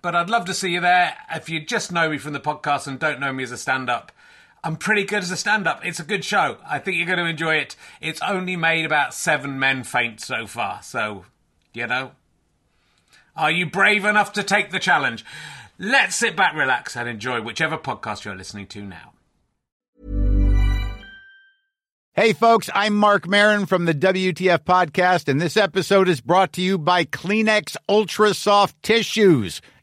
But I'd love to see you there. If you just know me from the podcast and don't know me as a stand up, I'm pretty good as a stand up. It's a good show. I think you're going to enjoy it. It's only made about seven men faint so far. So, you know, are you brave enough to take the challenge? Let's sit back, relax, and enjoy whichever podcast you're listening to now. Hey, folks, I'm Marc Maron from the WTF Podcast, and this episode is brought to you by Kleenex Ultra Soft Tissues,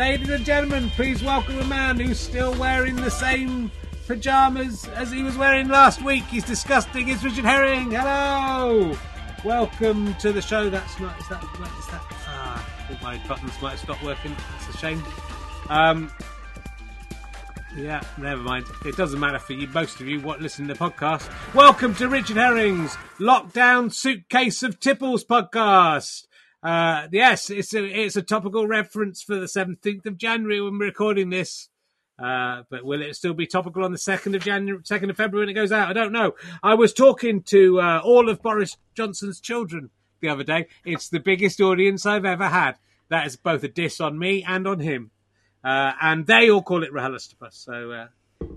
Ladies and gentlemen, please welcome a man who's still wearing the same pajamas as he was wearing last week. He's disgusting. It's Richard Herring. Hello. Welcome to the show. That's not. Is that? Is that? Ah, I think my buttons might have stopped working. That's a shame. Um. Yeah, never mind. It doesn't matter for you, most of you, what listen to the podcast. Welcome to Richard Herring's Lockdown Suitcase of Tipples podcast. Uh, yes, it's a it's a topical reference for the seventeenth of January when we're recording this. Uh, but will it still be topical on the second of January, second of February when it goes out? I don't know. I was talking to uh, all of Boris Johnson's children the other day. It's the biggest audience I've ever had. That is both a diss on me and on him, uh, and they all call it RHLSTP. So uh,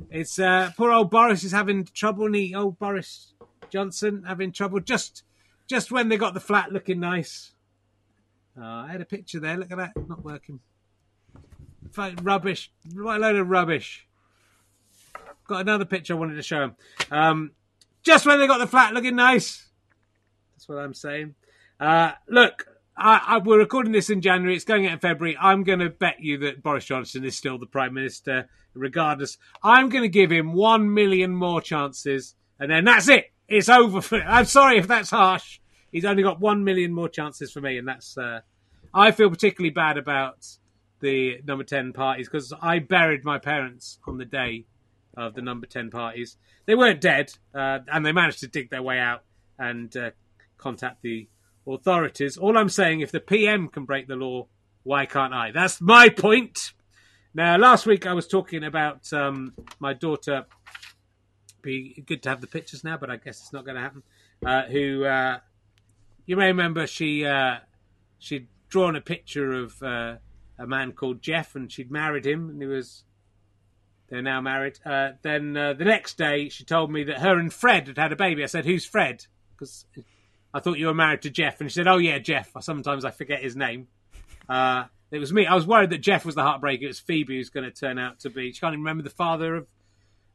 it's uh, poor old Boris is having trouble. And he, old Boris Johnson having trouble just just when they got the flat looking nice. Oh, I had a picture there. Look at that. Not working. Rubbish. What a load of rubbish. Got another picture I wanted to show him. Um, just when they got the flat looking nice. That's what I'm saying. Uh, look, I, I, we're recording this in January. It's going out in February. I'm going to bet you that Boris Johnson is still the Prime Minister, regardless. I'm going to give him one million more chances, and then that's it. It's over for. I'm sorry if that's harsh he's only got one million more chances for me, and that's. Uh, I feel particularly bad about the number ten parties because I buried my parents on the day of the number ten parties. They weren't dead, uh, and they managed to dig their way out and uh, contact the authorities. All I'm saying, if the PM can break the law, why can't I? That's my point. Now, last week I was talking about um, my daughter. Be good to have the pictures now, but I guess it's not going to happen. Uh, who uh, you may remember she uh, she'd drawn a picture of uh, a man called Jeff, and she'd married him, and he was they're now married. Uh, then uh, the next day, she told me that her and Fred had had a baby. I said, "Who's Fred?" Because I thought you were married to Jeff, and she said, "Oh yeah, Jeff." Sometimes I forget his name. Uh, it was me. I was worried that Jeff was the heartbreaker. It was Phoebe who's going to turn out to be. She can't even remember the father of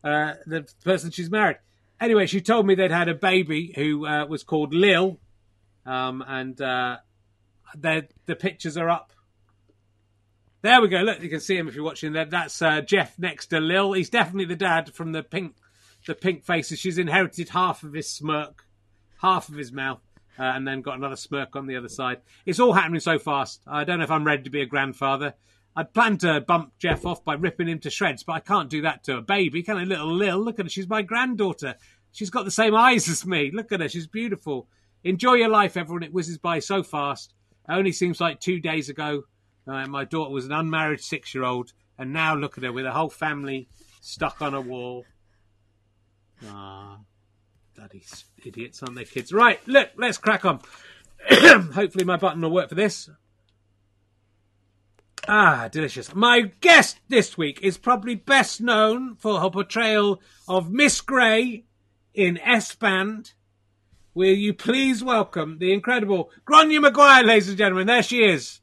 uh, the person she's married. Anyway, she told me they'd had a baby who was called Lil, um, and uh, the pictures are up. There we go. Look, you can see him if you're watching. That that's uh, Jeff next to Lil. He's definitely the dad from the pink, the pink faces. She's inherited half of his smirk, half of his mouth, uh, and then got another smirk on the other side. It's all happening so fast. I don't know if I'm ready to be a grandfather. I'd planned to bump Jeff off by ripping him to shreds, but I can't do that to a baby. Can I, little Lil? Look at her. She's my granddaughter. She's got the same eyes as me. Look at her. She's beautiful. Enjoy your life, everyone. It whizzes by so fast. It only seems like two days ago uh, my daughter was an unmarried six year old, and now look at her with a whole family stuck on a wall. Ah, bloody idiots, aren't they, kids? Right, look, let's crack on. Hopefully, my button will work for this. Ah, delicious. My guest this week is probably best known for her portrayal of Miss Grey in S Band. Will you please welcome the incredible Gráinne Maguire, ladies and gentlemen? There she is.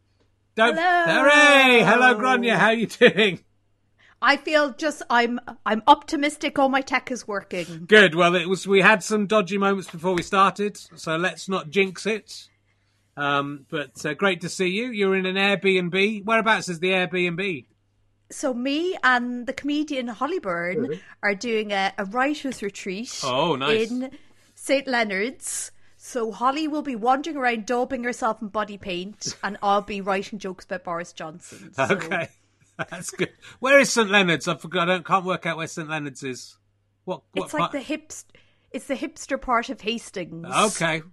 Don't, Hello. Hooray! Hello, Gráinne. How are you doing? I feel just I'm I'm optimistic. All my tech is working. Good. Well, it was we had some dodgy moments before we started, so let's not jinx it. Um, but uh, great to see you. You're in an Airbnb. Whereabouts is the Airbnb? So me and the comedian Holly Burn mm-hmm. are doing a, a writers retreat. Oh, nice. In St Leonard's so Holly will be wandering around daubing herself in body paint, and I'll be writing jokes about Boris Johnson. So. Okay, that's good. Where is St Leonard's? I forgot. I don't, can't work out where St Leonard's is. What? what it's like part? the hipst. It's the hipster part of Hastings. Okay,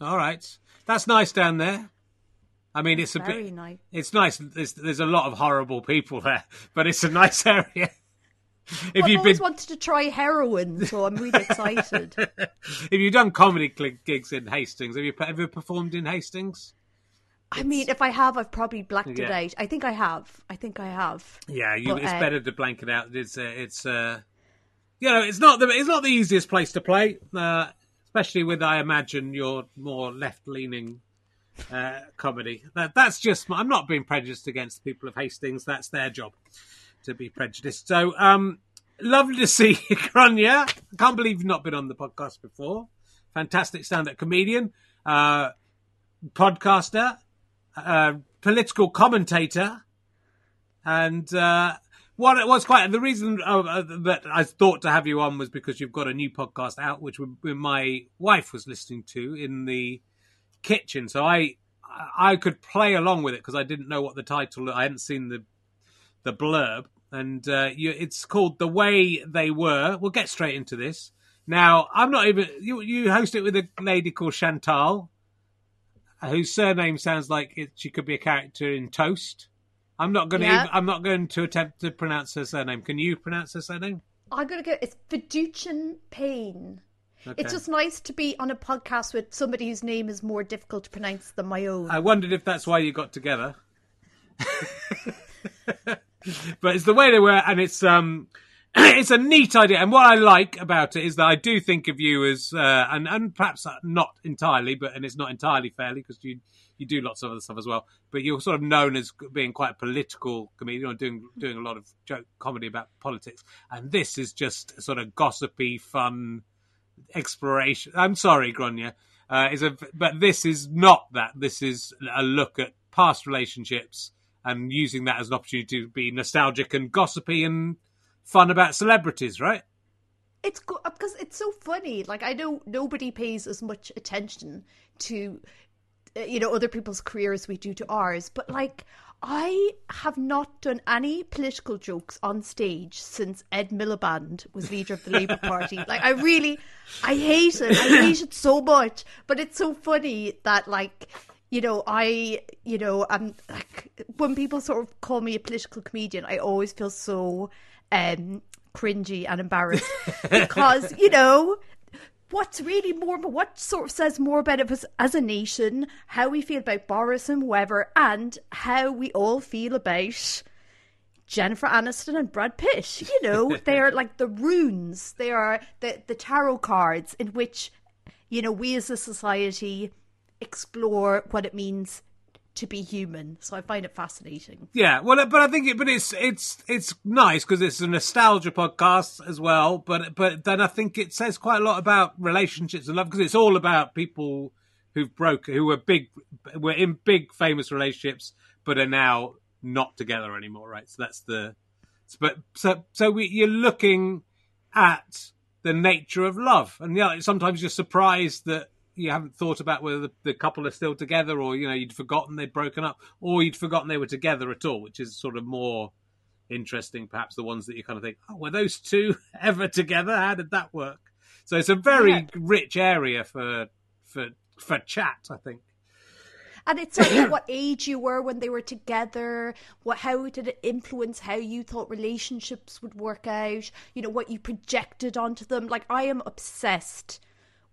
all right. That's nice down there. I mean, it's, it's a bit. Nice. It's nice. There's, there's a lot of horrible people there, but it's a nice area if well, you've I've always been... wanted to try heroin, so I'm really excited. if you've done comedy gigs in Hastings, have you ever performed in Hastings? I mean, if I have, I've probably blacked yeah. it out. I think I have. I think I have. Yeah, you, but, it's uh, better to blank it out. It's uh, it's uh, you know, it's not the it's not the easiest place to play, uh, especially with I imagine your more left leaning uh, comedy. That that's just I'm not being prejudiced against the people of Hastings. That's their job to be prejudiced. So, um, lovely to see you, Gráinne. I can't believe you've not been on the podcast before. Fantastic stand-up comedian, uh, podcaster, uh, political commentator, and uh, what it was quite the reason uh, uh, that I thought to have you on was because you've got a new podcast out, which my wife was listening to in the kitchen. So I I could play along with it because I didn't know what the title. I hadn't seen the the blurb, and uh, you, it's called "The Way They Were." We'll get straight into this. Now, I'm not even. You, you host it with a lady called Chantal, whose surname sounds like it, she could be a character in Toast. I'm not going to. Yeah. I'm not going to attempt to pronounce her surname. Can you pronounce her surname? I'm going to go. It's Fiducian Payne. Okay. It's just nice to be on a podcast with somebody whose name is more difficult to pronounce than my own. I wondered if that's why you got together. but it's the way they were, and it's um, it's a neat idea. And what I like about it is that I do think of you as, uh, and and perhaps not entirely, but and it's not entirely fairly because you you do lots of other stuff as well. But you're sort of known as being quite a political comedian, or doing doing a lot of joke comedy about politics. And this is just sort of gossipy, fun exploration. I'm sorry, Gráinne. Uh, is a but this is not that. This is a look at past relationships and using that as an opportunity to be nostalgic and gossipy and fun about celebrities, right? It's go- because it's so funny. Like I know nobody pays as much attention to uh, you know other people's careers we do to ours, but like I have not done any political jokes on stage since Ed Miliband was leader of the Labour Party. Like I really, I hate it. I hate it so much. But it's so funny that like you know, I, you know, I'm like when people sort of call me a political comedian, I always feel so um cringy and embarrassed because you know what's really more what sort of says more about us as a nation how we feel about boris and whoever and how we all feel about jennifer aniston and brad pitt. You know they are like the runes. They are the, the tarot cards in which you know we as a society explore what it means to be human. So I find it fascinating. Yeah, well, uh, but I think it, but it's it's it's nice because it's a nostalgia podcast as well. But but then I think it says quite a lot about relationships and love because it's all about people who've broken, who were big, were in big famous relationships, but are now not together anymore, right? So that's the, but so so we, you're looking at the nature of love, and yeah, sometimes you're surprised that you haven't thought about whether the, the, couple are still together, or you know you'd forgotten they'd broken up, or you'd forgotten they were together at all, which is sort of more interesting, perhaps the ones that you kind of think, oh, were those two ever together? How did that work? So it's a very yeah. rich area for for for chat, I think. And it's like what age you were when they were together, what how did it influence how you thought relationships would work out, you know, what you projected onto them. Like I am obsessed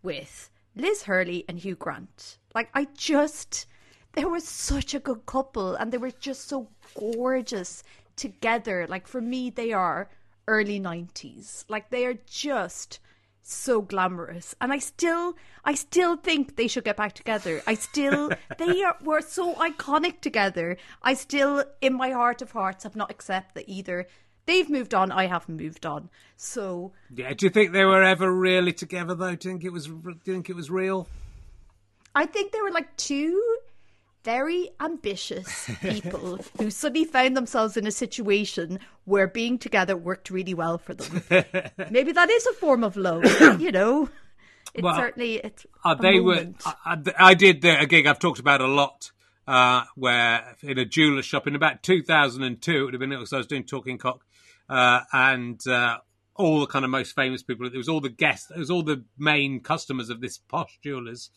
with Liz Hurley and Hugh Grant. Like I just they were such a good couple and they were just so gorgeous together. Like for me they are early 90s. Like they are just so glamorous and i still i still think they should get back together i still they are, were so iconic together i still in my heart of hearts have not accepted that either they've moved on i haven't moved on so yeah do you think they were ever really together though do you think it was do you think it was real i think they were like two very ambitious people who suddenly found themselves in a situation where being together worked really well for them. Maybe that is a form of love, you know. It well, certainly it's. Uh, they moment. were. I, I, did a gig I've talked about a lot, uh, where in a jeweler shop in about 2002. It would have been because I was doing Talking Cock, uh, and uh, all the kind of most famous people. It was all the guests. It was all the main customers of this posh jewelers,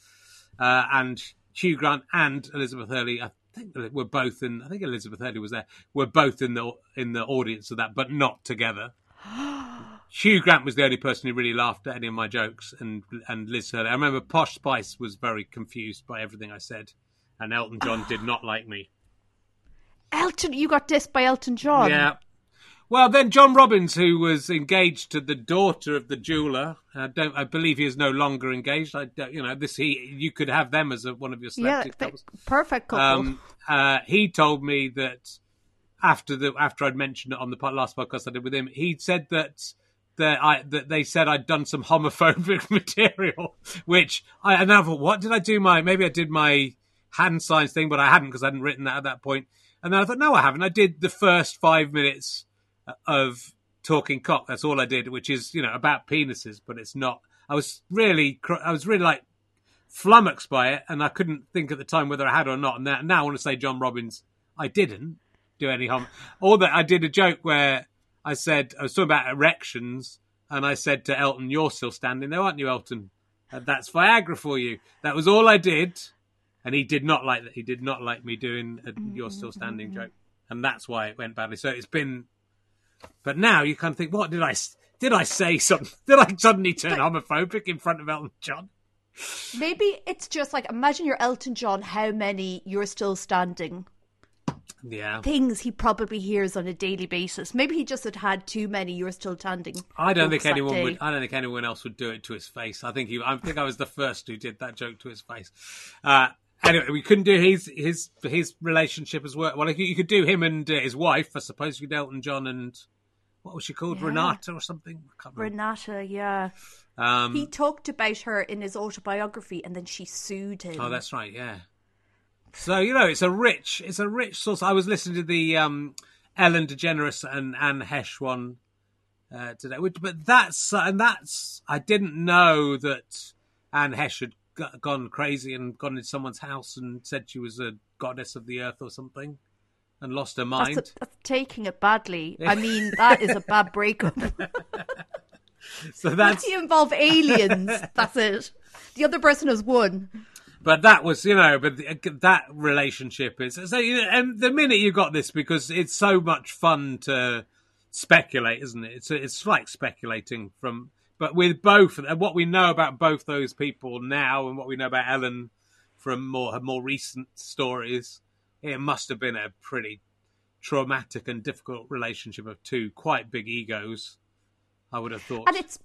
uh, and Hugh Grant and Elizabeth Hurley. I think were both in. I think Elizabeth Hurley was there. Were both in the in the audience of that, but not together. Hugh Grant was the only person who really laughed at any of my jokes, and and Liz Hurley. I remember Posh Spice was very confused by everything I said, and Elton John did not like me. Elton, you got dissed by Elton John. Yeah, well, then John Robbins, who was engaged to the daughter of the jeweler, I don't. I believe he is no longer engaged. I don't, you know, this he you could have them as a, one of your selected yeah, couples. Perfect couple. Um, uh, he told me that after the after I'd mentioned it on the last podcast I did with him, he said that that I that they said I'd done some homophobic material, which I and I thought, what did I do? My maybe I did my hand signs thing, but I hadn't because I hadn't written that at that point. And then I thought, no, I haven't. I did the first five minutes of talking cock. That's all I did, which is you know about penises, but it's not. I was really, I was really like flummoxed by it, and I couldn't think at the time whether I had or not. And now, now I want to say John Robbins, I didn't do any harm. Or that I did a joke where I said I was talking about erections, and I said to Elton, "You're still standing there, aren't you, Elton? And that's Viagra for you." That was all I did, and he did not like that. He did not like me doing a "You're still standing" mm. joke, and that's why it went badly. So it's been but now you kind of think, what did I did I say something? Did I suddenly turn but, homophobic in front of Elton John? Maybe it's just like imagine you're Elton John. How many you're still standing? Yeah, things he probably hears on a daily basis. Maybe he just had had too many. You're still standing. I don't think anyone would. I don't think anyone else would do it to his face. I think he. I think I was the first who did that joke to his face. Uh, anyway, we couldn't do his his his relationship as well. Well, you could do him and uh, his wife. I suppose you could Elton John and what was she called, yeah. Renata or something? Renata, yeah. Um, he talked about her in his autobiography, and then she sued him. Oh, that's right, yeah. So you know, it's a rich, it's a rich source. I was listening to the um, Ellen DeGeneres and Anne Heche one uh, today, which, but that's and that's I didn't know that Anne Heche had gone crazy and gone into someone's house and said she was a goddess of the earth or something and lost her mind. That's, a, that's taking it badly. I mean, that is a bad breakup. so that's Once you involve aliens, that's it. The other person has won. But that was, you know, but the, uh, that relationship is so. You know, and the minute you got this, because it's so much fun to speculate, isn't it? It's it's like speculating from, but with both and what we know about both those people now, and what we know about Ellen from more her more recent stories it must have been a pretty traumatic and difficult relationship of two quite big egos. I would have thought, and it's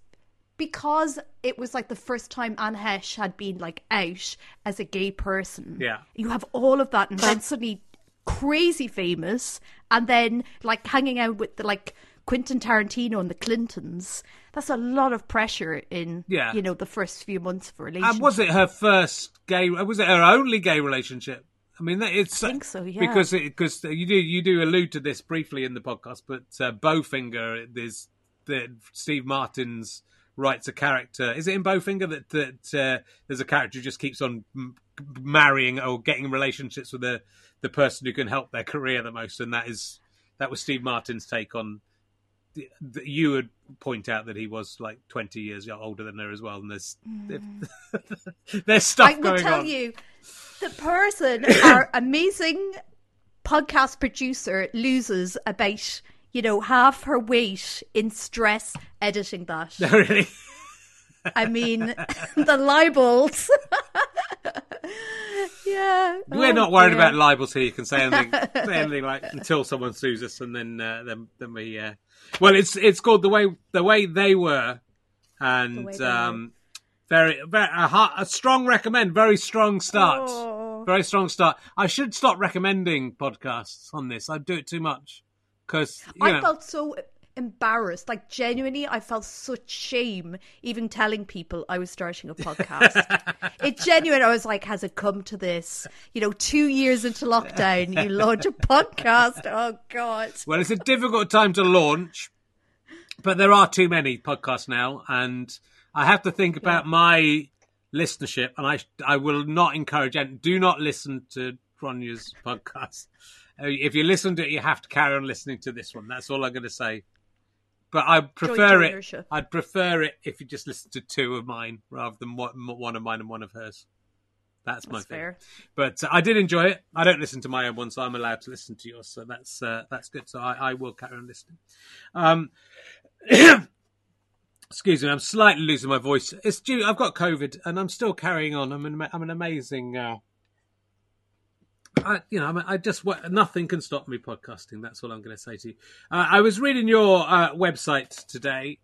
because it was like the first time Anne Heche had been like out as a gay person. Yeah. You have all of that and then suddenly crazy famous and then like hanging out with the like Quentin Tarantino and the Clintons. That's a lot of pressure in Yeah. you know the first few months of a relationship. And was it her first gay? Was it her only gay relationship? I mean, it's I think so, yeah. Because because you do you do allude to this briefly in the podcast, but uh, Bowfinger is the Steve Martin's writes a character. Is it in Bowfinger that that uh, there's a character who just keeps on m- marrying or getting relationships with the the person who can help their career the most, and that is that was Steve Martin's take on. You would point out that he was like 20 years older than her as well, and there's mm. there's stuff I will going tell on. you, the person, our amazing podcast producer, loses about you know half her weight in stress editing that. no, oh, really? I mean, the libels. Yeah, We're Oh, not worried dear. about libels here. You can say anything, say anything like until someone sues us, and then uh, then then we. Uh... Well, it's it's called the way the way they were, and Way They um, very very a, a strong recommend. Very strong start. Oh. Very strong start. I should stop recommending podcasts on this. I do it too much because I know. felt so embarrassed. Like genuinely, I felt such shame even telling people I was starting a podcast. it genuine. I was like, has it come to this? You know, two years into lockdown, you launch a podcast. Oh God. Well, it's a difficult time to launch, but there are too many podcasts now, and I have to think about my listenership, and I I will not encourage and do not listen to Ronya's podcast. Uh, If you listen to it, you have to carry on listening to this one. That's all I'm going to say. But I prefer it. I'd prefer it if you just listen to two of mine rather than one, one of mine and one of hers. That's my That's thing. fair. But uh, I did enjoy it. I don't listen to my own one, so I'm allowed to listen to yours. So that's uh, that's good. So I, I will carry on listening. Um, excuse me, I'm slightly losing my voice. It's due. I've got COVID, and I'm still carrying on. I'm an, I'm an amazing. Uh, I, you know, I just nothing can stop me podcasting. That's all I'm going to say to you. Uh, I was reading your uh, website today,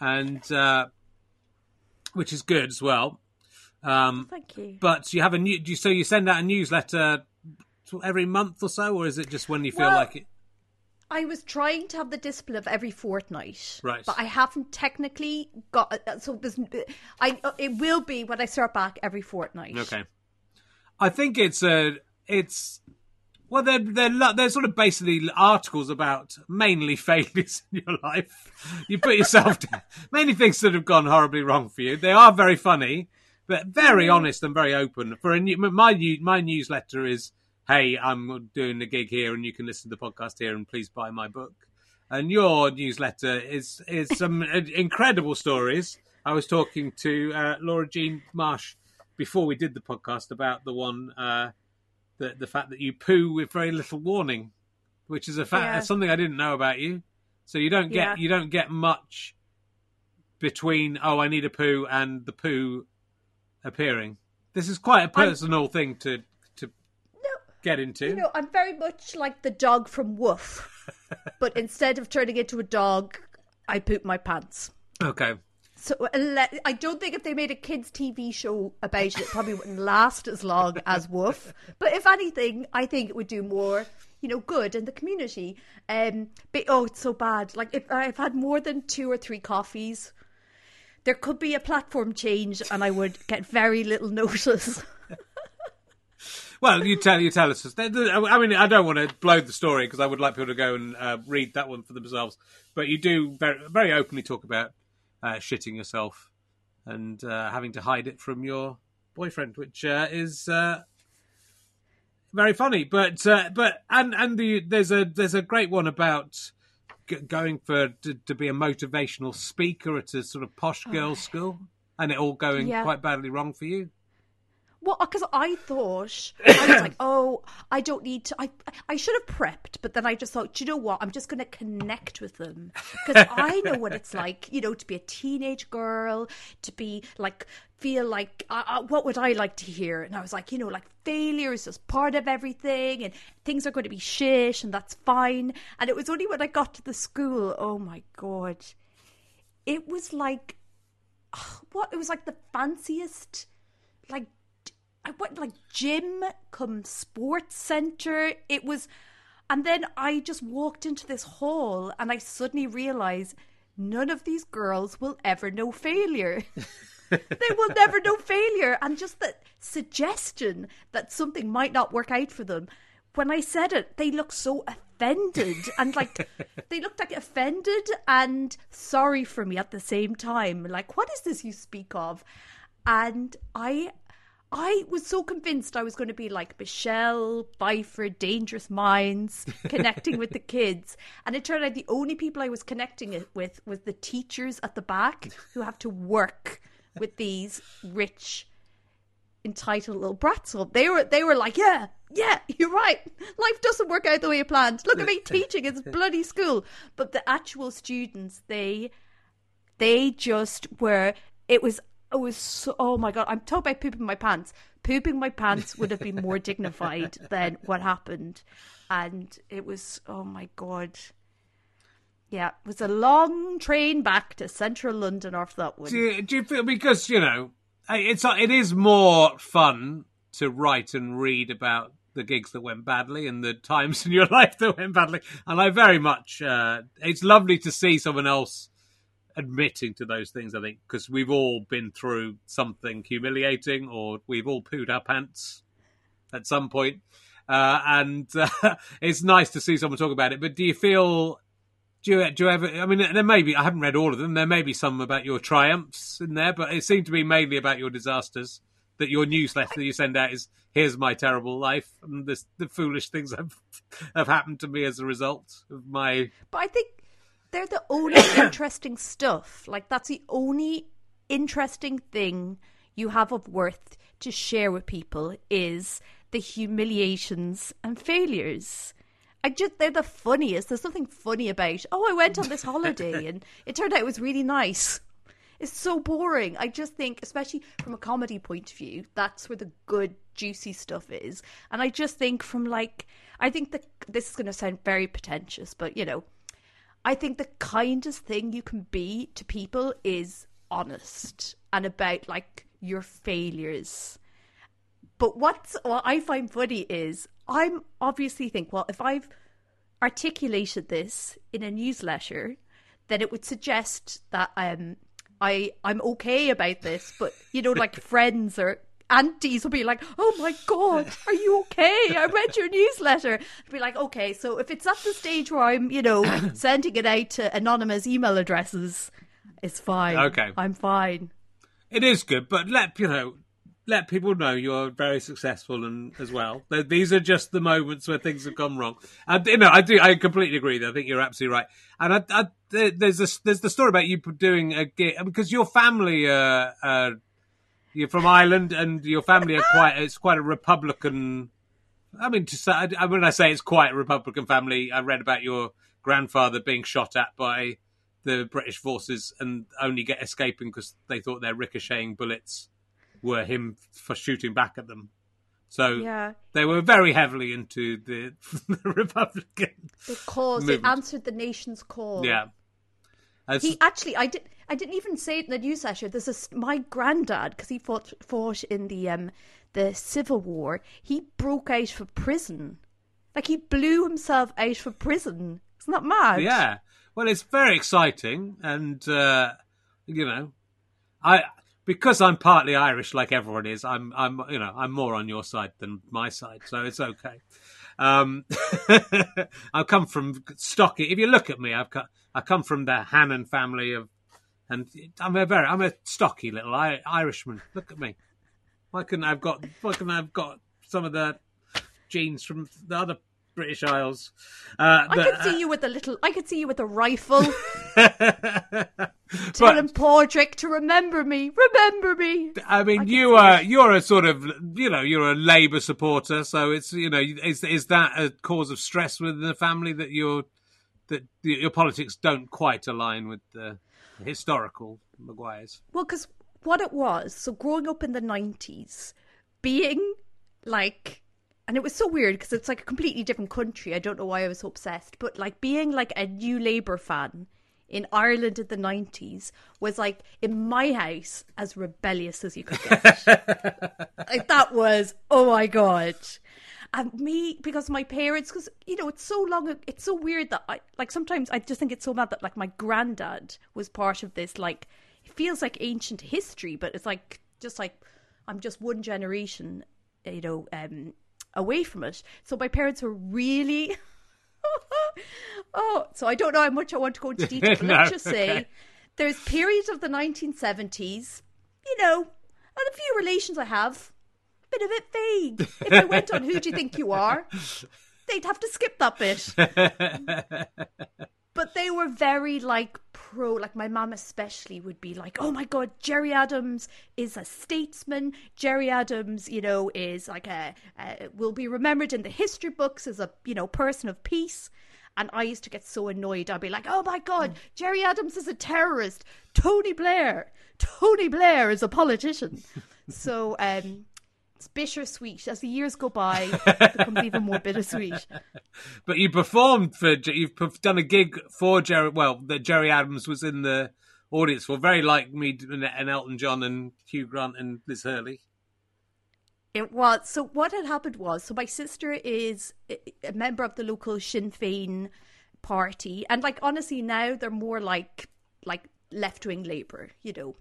and uh, which is good as well. Um, Thank you. but you have a new. Do you, so you send out a newsletter every month or so, or is it just when you feel Well, like it? I was trying to have the discipline of every fortnight, Right. But I haven't technically got. uh, So there's, I it will be when I start back every fortnight. Okay. I think it's a. It's well, they're they're they're sort of basically articles about mainly failures in your life. You put yourself down, mainly things that have gone horribly wrong for you. They are very funny, but very honest and very open. For a new, my new, my newsletter is, hey, I'm doing a gig here, and you can listen to the podcast here, and please buy my book. And your newsletter is is some incredible stories. I was talking to uh, Laura Jean Marsh before we did the podcast about the one uh, the the fact that you poo with very little warning, which is a fact Yeah. something I didn't know about you. So you don't get Yeah. you don't get much between oh I need a poo and the poo appearing. This is quite a personal thing to to get into. You know, I'm very much like the dog from Woof, but instead of turning into a dog, I poop my pants. okay. So I don't think if they made a kids' TV show about it, it probably wouldn't last as long as Woof. But if anything, I think it would do more, you know, good in the community. Um, but oh, it's so bad. Like if I've had more than two or three coffees, there could be a platform change, and I would get very little notice. Well, you tell you tell us. I mean, I don't want to blow the story because I would like people to go and uh, read that one for themselves. But you do very very openly talk about uh, shitting yourself and uh, having to hide it from your boyfriend, which uh, is uh, very funny. But uh, but and and the, there's a there's a great one about g- going for to, to be a motivational speaker at a sort of posh girls' school, and it all going Yeah. quite badly wrong for you. Well, because I thought I was like, oh, I don't need to. I I should have prepped, but then I just thought, "Do you know what? I'm just going to connect with them because I know what it's like, you know, to be a teenage girl, to be like feel like uh, uh, what would I like to hear? And I was like, you know, like failure is just part of everything, and things are going to be shit, and that's fine. And it was only when I got to the school, oh my god, it was like what it was like the fanciest like I went like gym come sports center. It was and then I just walked into this hall and I suddenly realized none of these girls will ever know failure. they will never know failure. And just the suggestion that something might not work out for them. When I said it, they looked so offended and like they looked like offended and sorry for me at the same time. Like, what is this you speak of? And I I was so convinced I was going to be like Michelle Pfeiffer, Dangerous Minds, connecting with the kids. And it turned out the only people I was connecting it with was the teachers at the back who have to work with these rich, entitled little brats. They were they were like, yeah, yeah, you're right. Life doesn't work out the way you planned. Look at me teaching. It's bloody school. But the actual students, they they just were. It was it was so, oh my god, I'm talking about pooping my pants. Pooping my pants would have been more dignified than what happened. And it was, oh my god. Yeah, it was a long train back to central London after that one. Do you, do you feel because you know it's it is more fun to write and read about the gigs that went badly and the times in your life that went badly, and I very much uh, it's lovely to see someone else admitting to those things. I think because we've all been through something humiliating, or we've all pooed our pants at some point, uh, and uh, it's nice to see someone talk about it. But do you feel? Do you, do you ever? I mean, there may be. I haven't read all of them. There may be some about your triumphs in there, but it seemed to be mainly about your disasters. That your newsletter that you send out is "Here's my terrible life" and the, the foolish things have have happened to me as a result of my. But I think they're the only interesting stuff. Like that's the only interesting thing you have of worth to share with people is the humiliations and failures. I just they're the funniest. There's nothing funny about. Oh, I went on this holiday and it turned out it was really nice. It's so boring. I just think, especially from a comedy point of view, that's where the good, juicy stuff is. And I just think, from like, I think that this is going to sound very pretentious, but you know, I think the kindest thing you can be to people is honest and about like your failures. But what's what I find funny is I'm obviously think, well, if I've articulated this in a newsletter, then it would suggest that um I I'm okay about this, but you know, like friends or aunties will be like, "Oh my god, are you okay? I read your newsletter." I'd be like, "Okay, so if it's at the stage where I'm, you know, sending it out to anonymous email addresses, it's fine. Okay. I'm fine." It is good, but let you know, let people know you're very successful and as well. These are just the moments where things have gone wrong. And you know, I do, I completely agree. I think you're absolutely right. And I, I, there's a, there's the story about you doing a gig because your family, uh, uh, you're from Ireland, and your family are quite, it's quite a Republican. I mean, to say, when I say it's quite a Republican family, I read about your grandfather being shot at by the British forces and only get escaping because they thought their ricocheting bullets were him for shooting back at them. So Yeah. they were very heavily into the, the Republican. The cause it answered the nation's call. Yeah. As- He actually, I did. I didn't even say it in the newsletter. There's a s my granddad because he fought fought in the um the Civil War. He broke out for prison, like he blew himself out for prison. Isn't that mad? Yeah. Well, it's very exciting, and uh, you know, I because I'm partly Irish, like everyone is. I'm, I'm, you know, I'm more on your side than my side, so it's okay. Um, I come from stocky. If you look at me, I've got, I come from the Hannon family of, and I'm a very, I'm a stocky little Irishman. Look at me. Why couldn't I've got? Why couldn't I've got some of the genes from the other British Isles? Uh, I could see you with a little. I could see you with a rifle, telling Padraig to remember me. Remember me. I mean, you are you're a sort of you know you're a Labour supporter, so it's you know is is that a cause of stress within the family that your that your politics don't quite align with the historical Maguires? Well, because what it was, so growing up in the 90s, being like, and it was so weird because it's like a completely different country. I don't know why I was so obsessed, but like being like a new Labour fan in Ireland in the 90s was like in my house as rebellious as you could get. like that was, oh my God. And me, because my parents, because, you know, it's so long, it's so weird that I, like, sometimes I just think it's so mad that, like, my granddad was part of this, like, it feels like ancient history, but it's like, just like, I'm just one generation, you know, um, away from it. So my parents were really. oh, so I don't know how much I want to go into detail. But No, let's just say okay. there's periods of the 1970s, you know, and a few relations I have, bit of it vague. If I went on Who Do You Think You Are, they'd have to skip that bit. but they were very like pro like my mum especially would be like oh my god gerry adams is a statesman. Jerry adams you know is like a, a will be remembered in the history books as a you know person of peace. And i used to get so annoyed. I'd be like oh my god gerry adams is a terrorist. Tony blair. Tony blair is a politician. So um it's bittersweet as the years go by it becomes even more bittersweet But you performed for you've done a gig for Gerry. Well, that Gerry Adams was in the audience for, very like me and Elton John and Hugh Grant and Liz Hurley. It was. So what had happened was, so my sister is a member of the local Sinn Féin party, and like honestly, now they're more like like left wing Labour. You know,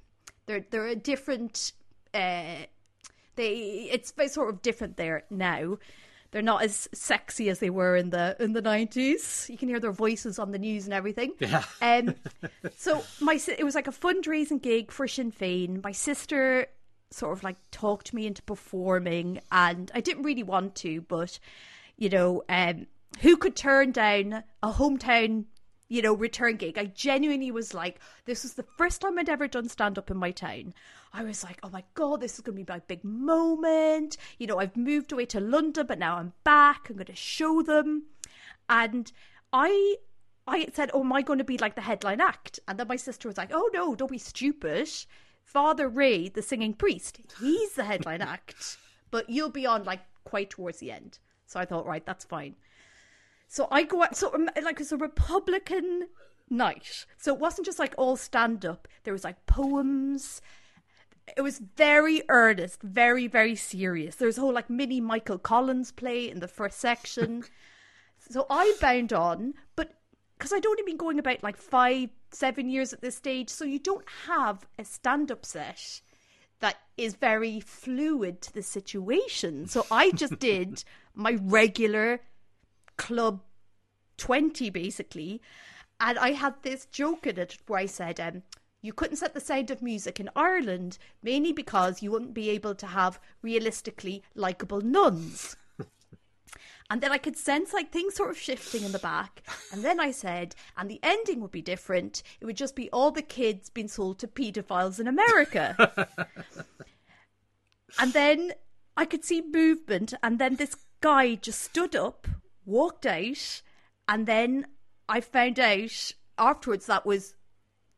they're they're a different. Uh, they it's sort of different there now. They're not as sexy as they were in the in the nineties. You can hear their voices on the news and everything. Yeah. Um, so my it was like a fundraising gig for Sinn Féin. My sister sort of like talked me into performing, and I didn't really want to, but you know, um, who could turn down a hometown, you know, return gig? I genuinely was like, this was the first time I'd ever done stand up in my town. I was like, oh my god, this is going to be my big moment. You know, I've moved away to London, but now I'm back. I'm going to show them, and I I said, "Oh, am I going to be like the headline act?" And then my sister was like, "Oh no, don't be stupid. Father Ray, the singing priest, he's the headline act, but you'll be on like quite towards the end." So I thought, right, that's fine. So I go out, so um, like it's a Republican night. So it wasn't just like all stand up. There was like poems. It was very earnest, very very serious. There's a whole like mini Michael Collins play in the first section. So I bound on, but because I'd only been going about like five, seven years at this stage, so you don't have a stand up set that is very fluid to the situation. So I just did my regular club 20 basically. And I had this joke in it where I said, um, you couldn't set the sound of music in Ireland mainly because you wouldn't be able to have realistically likable nuns. And then I could sense like things sort of shifting in the back. And then I said, and the ending would be different. It would just be all the kids being sold to paedophiles in America. and then I could see movement. And then this guy just stood up, walked out. And then I found out afterwards that was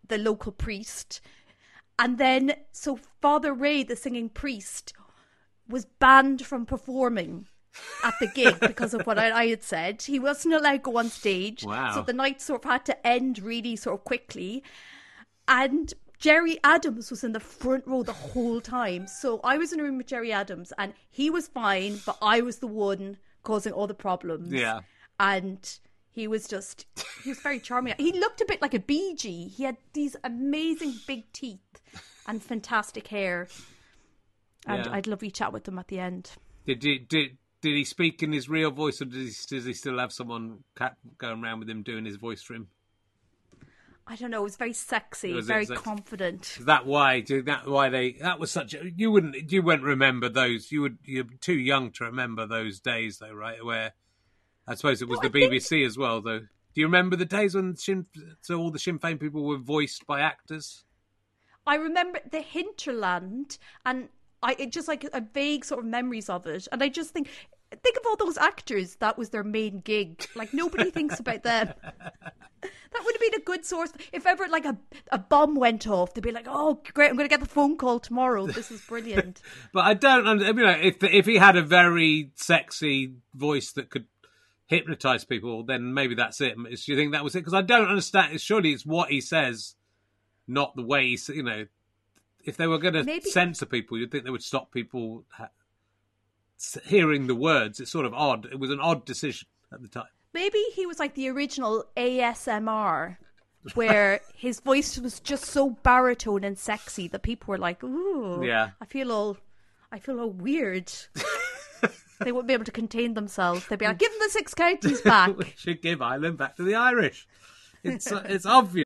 the local priest. And then, so Father Ray, the singing priest, was banned from performing at the gig because of what I, had said. He wasn't allowed to go on stage. Wow. So the night sort of had to end really sort of quickly. And Gerry Adams was in the front row the whole time. So I was in a room with Gerry Adams and he was fine, but I was the one causing all the problems. Yeah. And he was just, he was very charming. He looked a bit like a Bee Gee. He had these amazing big teeth and fantastic hair. And Yeah. I'd love to chat with him at the end. Did he did did he speak in his real voice, or does he, does he still have someone going around with him doing his voice for him? I don't know. It was very sexy, Was very sexy? confident. That why? Do that why they? That was such. A, you wouldn't. You wouldn't remember those. You would. You're too young to remember those days, though, right? Where I suppose it was the I think- BBC as well, though. Do you remember the days when Sinn, so all the Sinn Féin people were voiced by actors? I remember the hinterland, and I it just like a vague sort of memories of it. And I just think, think of all those actors that was their main gig. Like nobody thinks about them. That would have been a good source. If ever like a a bomb went off, they'd be like, "Oh, great! I'm going to get the phone call tomorrow. This is brilliant." But I don't. You know, if if he had a very sexy voice that could hypnotize people, then maybe that's it. Do you think that was it? Because I don't understand. Surely it's what he says, not the way he. You know, if they were going to censor people, you'd think they would stop people ha- hearing the words. It's sort of odd. It was an odd decision at the time. Maybe he was like the original ASMR, where his voice was just so baritone and sexy that people were like, "Ooh, Yeah. I feel all, I feel all weird." they wouldn't be able to contain themselves. They'd be like, "Give them the six counties back." we should give Ireland back to the Irish. It's uh, it's obvious.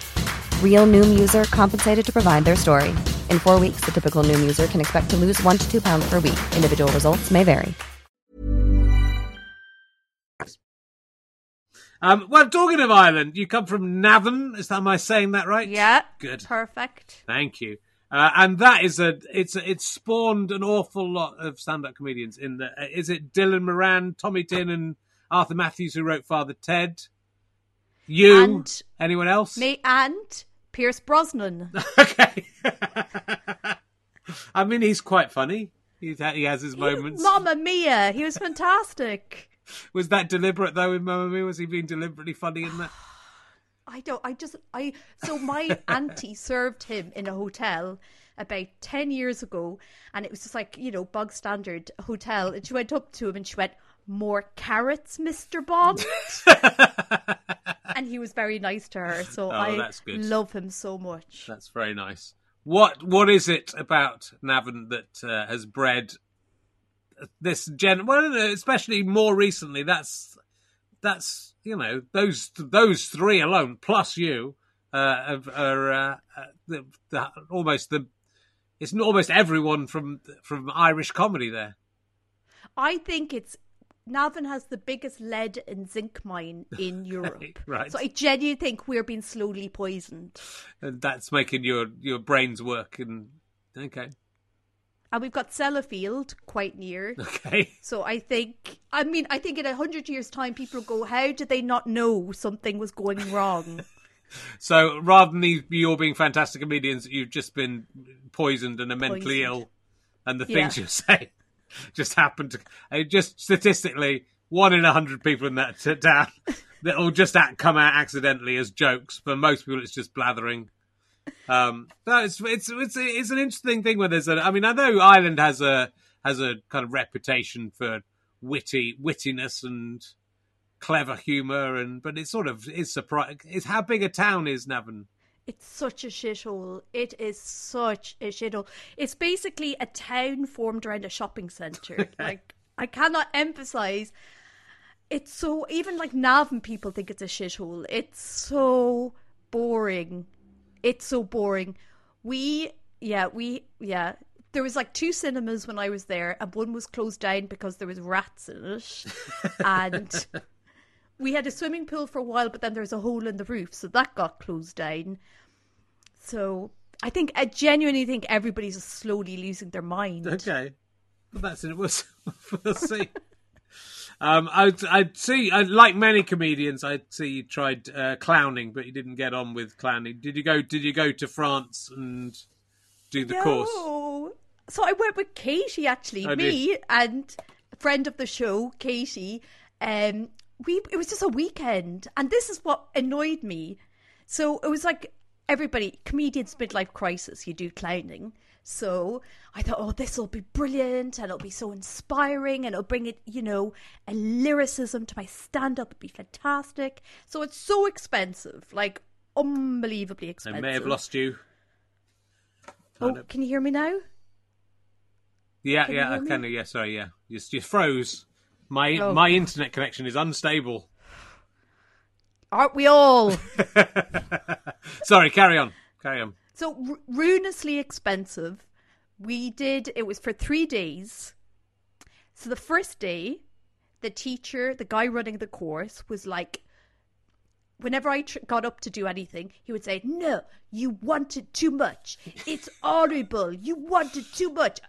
Real Noom user compensated to provide their story. In four weeks, the typical Noom user can expect to lose one to two pounds per week. Individual results may vary. Um, well, talking of Ireland, you come from Navan. Is that am I saying that right? Yeah, Good. perfect. Thank you. Uh, and that is a it's a, it's spawned an awful lot of stand-up comedians. In the uh, is it Dylan Moran, Tommy Tiernan, and Arthur Matthews who wrote Father Ted? You? And- Anyone else? Me and Pierce Brosnan. okay. I mean, he's quite funny. He's, he has his moments. Mamma Mia, he was fantastic. Was that deliberate though? In Mamma Mia, was he being deliberately funny in that? I don't. I just. I. So my auntie served him in a hotel about ten years ago, and it was just like you know bog standard hotel. And she went up to him and she went, "More carrots, Mister Bond." And he was very nice to her. So Oh, I love him so much. That's very nice. What what is it about Navan that uh, has bred this gen? Well, I don't know, especially more recently. That's that's you know those those three alone plus you uh, are uh, uh, the, the, almost the it's almost everyone from from Irish comedy there. I think it's Navan has the biggest lead and zinc mine in Europe. right. So I genuinely think we're being slowly poisoned. And that's making your your brains work. And okay, And we've got Sellafield quite near. okay. So I think, I mean, I think in a hundred years' time, people go, "How did they not know something was going wrong?" So rather than these, you all being fantastic comedians, you've just been poisoned and are mentally Poisoned. ill, and the things Yeah. you say just happen to. uh, Just statistically, one in a hundred people in that town that will just act, come out accidentally as jokes. For most people, it's just blathering. Um, no, it's it's it's it's an interesting thing where there's a. I mean, I know Ireland has a has a kind of reputation for witty wittiness and clever humour, and but it's sort of is surprise. It's how big a town is Navan. It's such a shithole. It is such a shithole. It's basically a town formed around a shopping centre. like I cannot emphasize. It's so even like Navan people think it's a shithole. It's so boring. It's so boring. We yeah we yeah. There was like two cinemas when I was there, and one was closed down because there was rats in it, and we had a swimming pool for a while, but then there's a hole in the roof, so that got closed down. So I think I genuinely think everybody's slowly losing their mind. Okay, well, that's it. We'll, we'll see. Um, I'd, I'd see, I'd, like many comedians, I'd see you tried uh, clowning, but you didn't get on with clowning. Did you go? Did you go to France and do the no. course? So I went with Katie actually, Oh, me did- and a friend of the show, Katie. Um, we it was just a weekend, and this is what annoyed me. So it was like everybody, comedians midlife crisis. You do clowning. So I thought, oh, this will be brilliant, and it'll be so inspiring, and it'll bring it, you know, a lyricism to my stand-up. It'd be fantastic. So it's so expensive, like unbelievably expensive. I may have lost you. Oh, can you hear me now? Yeah, Can yeah, I can. Yeah, sorry, yeah. You you froze. My Oh. my internet connection is unstable. Aren't we all? Sorry, carry on. Carry on. So r- ruinously expensive. We did it was for three days. So the first day, the teacher, the guy running the course, was like, whenever I tr- got up to do anything, he would say, "No, you wanted too much. It's horrible. You wanted too much.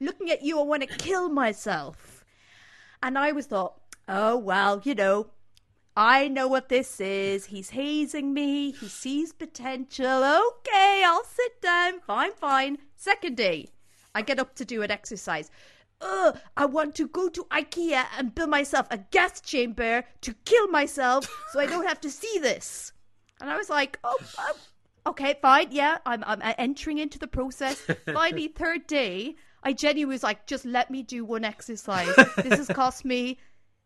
Looking at you, I want to kill myself." And I was thought, "Oh well, you know." I know what this is. He's hazing me. He sees potential. Okay, I'll sit down. Fine, fine. Second day, I get up to do an exercise. Ugh, I want to go to IKEA and build myself a gas chamber to kill myself so I don't have to see this. And I was like, oh, oh, okay, fine. Yeah, I'm, I'm uh, entering into the process. Finally, third day, I genuinely was like, just let me do one exercise. This has cost me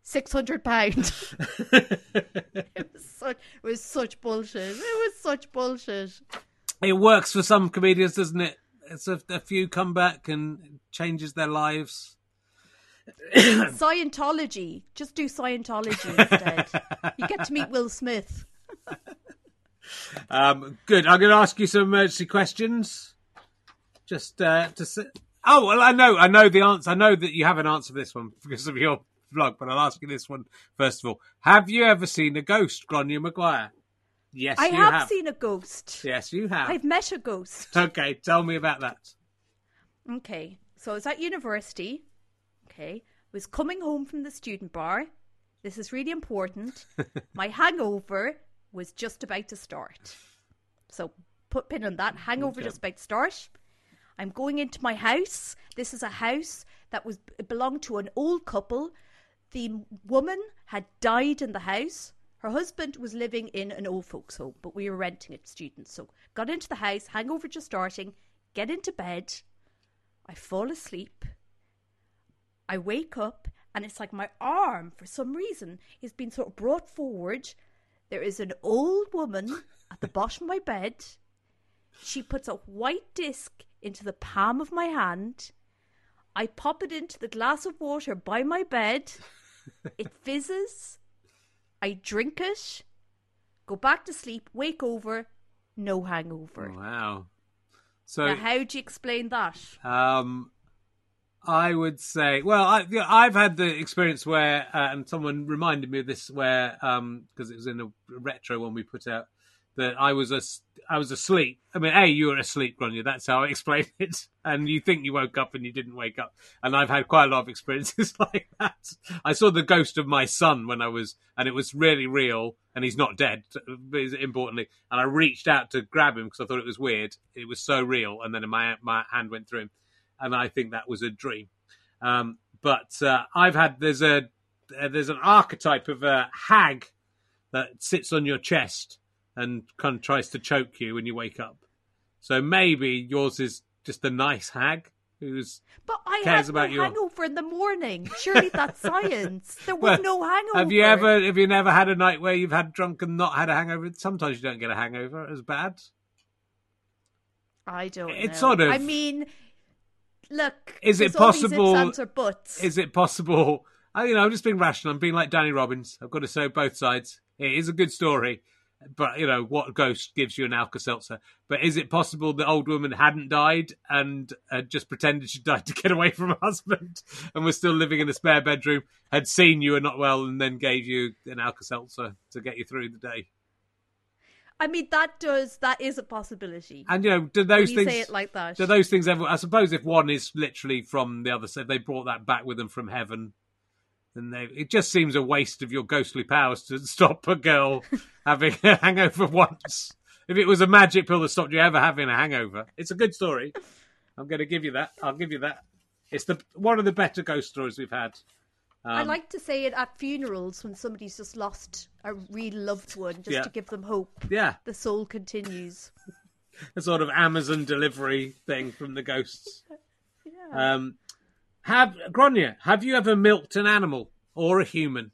six hundred pounds. it was such it was such bullshit. It was such bullshit. It works for some comedians, doesn't it? It's a, a few come back and changes their lives. Scientology. Just do Scientology instead. you get to meet Will Smith. Um, good. I'm going to ask you some emergency questions. Just uh, to. Oh well, I know, I know the answer. I know that you have an answer for this one because of your vlog, but I'll ask you this one first of all. Have you ever seen a ghost, Gráinne Maguire? Yes, I you have, have. seen a ghost. Yes, you have. I've met a ghost. Okay, tell me about that. Okay, so I was at university. Okay, was coming home from the student bar. This is really important. My hangover was just about to start. So put pin on that. Hangover Okay. just about to start. I'm going into my house. This is a house that was belonged to an old couple. The woman had died in the house. Her husband was living in an old folks home, but we were renting it to students. So got into the house, hangover just starting, get into bed. I fall asleep. I wake up and it's like my arm, for some reason, is being sort of brought forward. There is an old woman at the bottom of my bed. She puts a white disc into the palm of my hand. I pop it into the glass of water by my bed. It fizzes. I drink it. Go back to sleep. Wake over. No hangover. Wow. So Now, how do you explain that? Um, I would say, well, I, yeah, I've had the experience where, uh, and someone reminded me of this, where because it was in a retro one we put out, that I was as I was asleep. I mean, a you were asleep, Gráinne. That's how I explain it. And you think you woke up and you didn't wake up. And I've had quite a lot of experiences like that. I saw the ghost of my son when I was, and it was really real. And he's not dead, importantly. And I reached out to grab him because I thought it was weird. It was so real. And then my my hand went through him and I think that was a dream. Um, but uh, I've had there's a there's an archetype of a hag that sits on your chest and kind of tries to choke you when you wake up. So maybe yours is just a nice hag who's But I cares had no about your- hangover in the morning. Surely that's science. There was Well, no hangover. Have you ever have you never had a night where you've had drunk and not had a hangover? Sometimes you don't get a hangover as bad. I don't. It's know. sort of- I mean, look. Is it there's all these ifs, possible-. Is it possible? I, you know, I'm just being rational. I'm being like Danny Robins. I've got to say both sides. It is a good story. But you know what ghost gives you an Alka Seltzer? But is it possible the old woman hadn't died and had just pretended she died to get away from her husband and was still living in a spare bedroom, had seen you were not well, and then gave you an Alka Seltzer to get you through the day? I mean, that does that is a possibility. And you know, do those you things say it like that. Do those things ever? I suppose if one is literally from the other side, they brought that back with them from heaven. Then they, it just seems a waste of your ghostly powers to stop a girl having a hangover once. If it was a magic pill that stopped you ever having a hangover, it's a good story. I'm going to give you that. I'll give you that. It's the one of the better ghost stories we've had. I Um, like to say it at funerals when somebody's just lost a real loved one, just Yeah. to give them hope. Yeah, The soul continues. a sort of Amazon delivery thing from the ghosts. Um, have Gráinne, have you ever milked an animal or a human?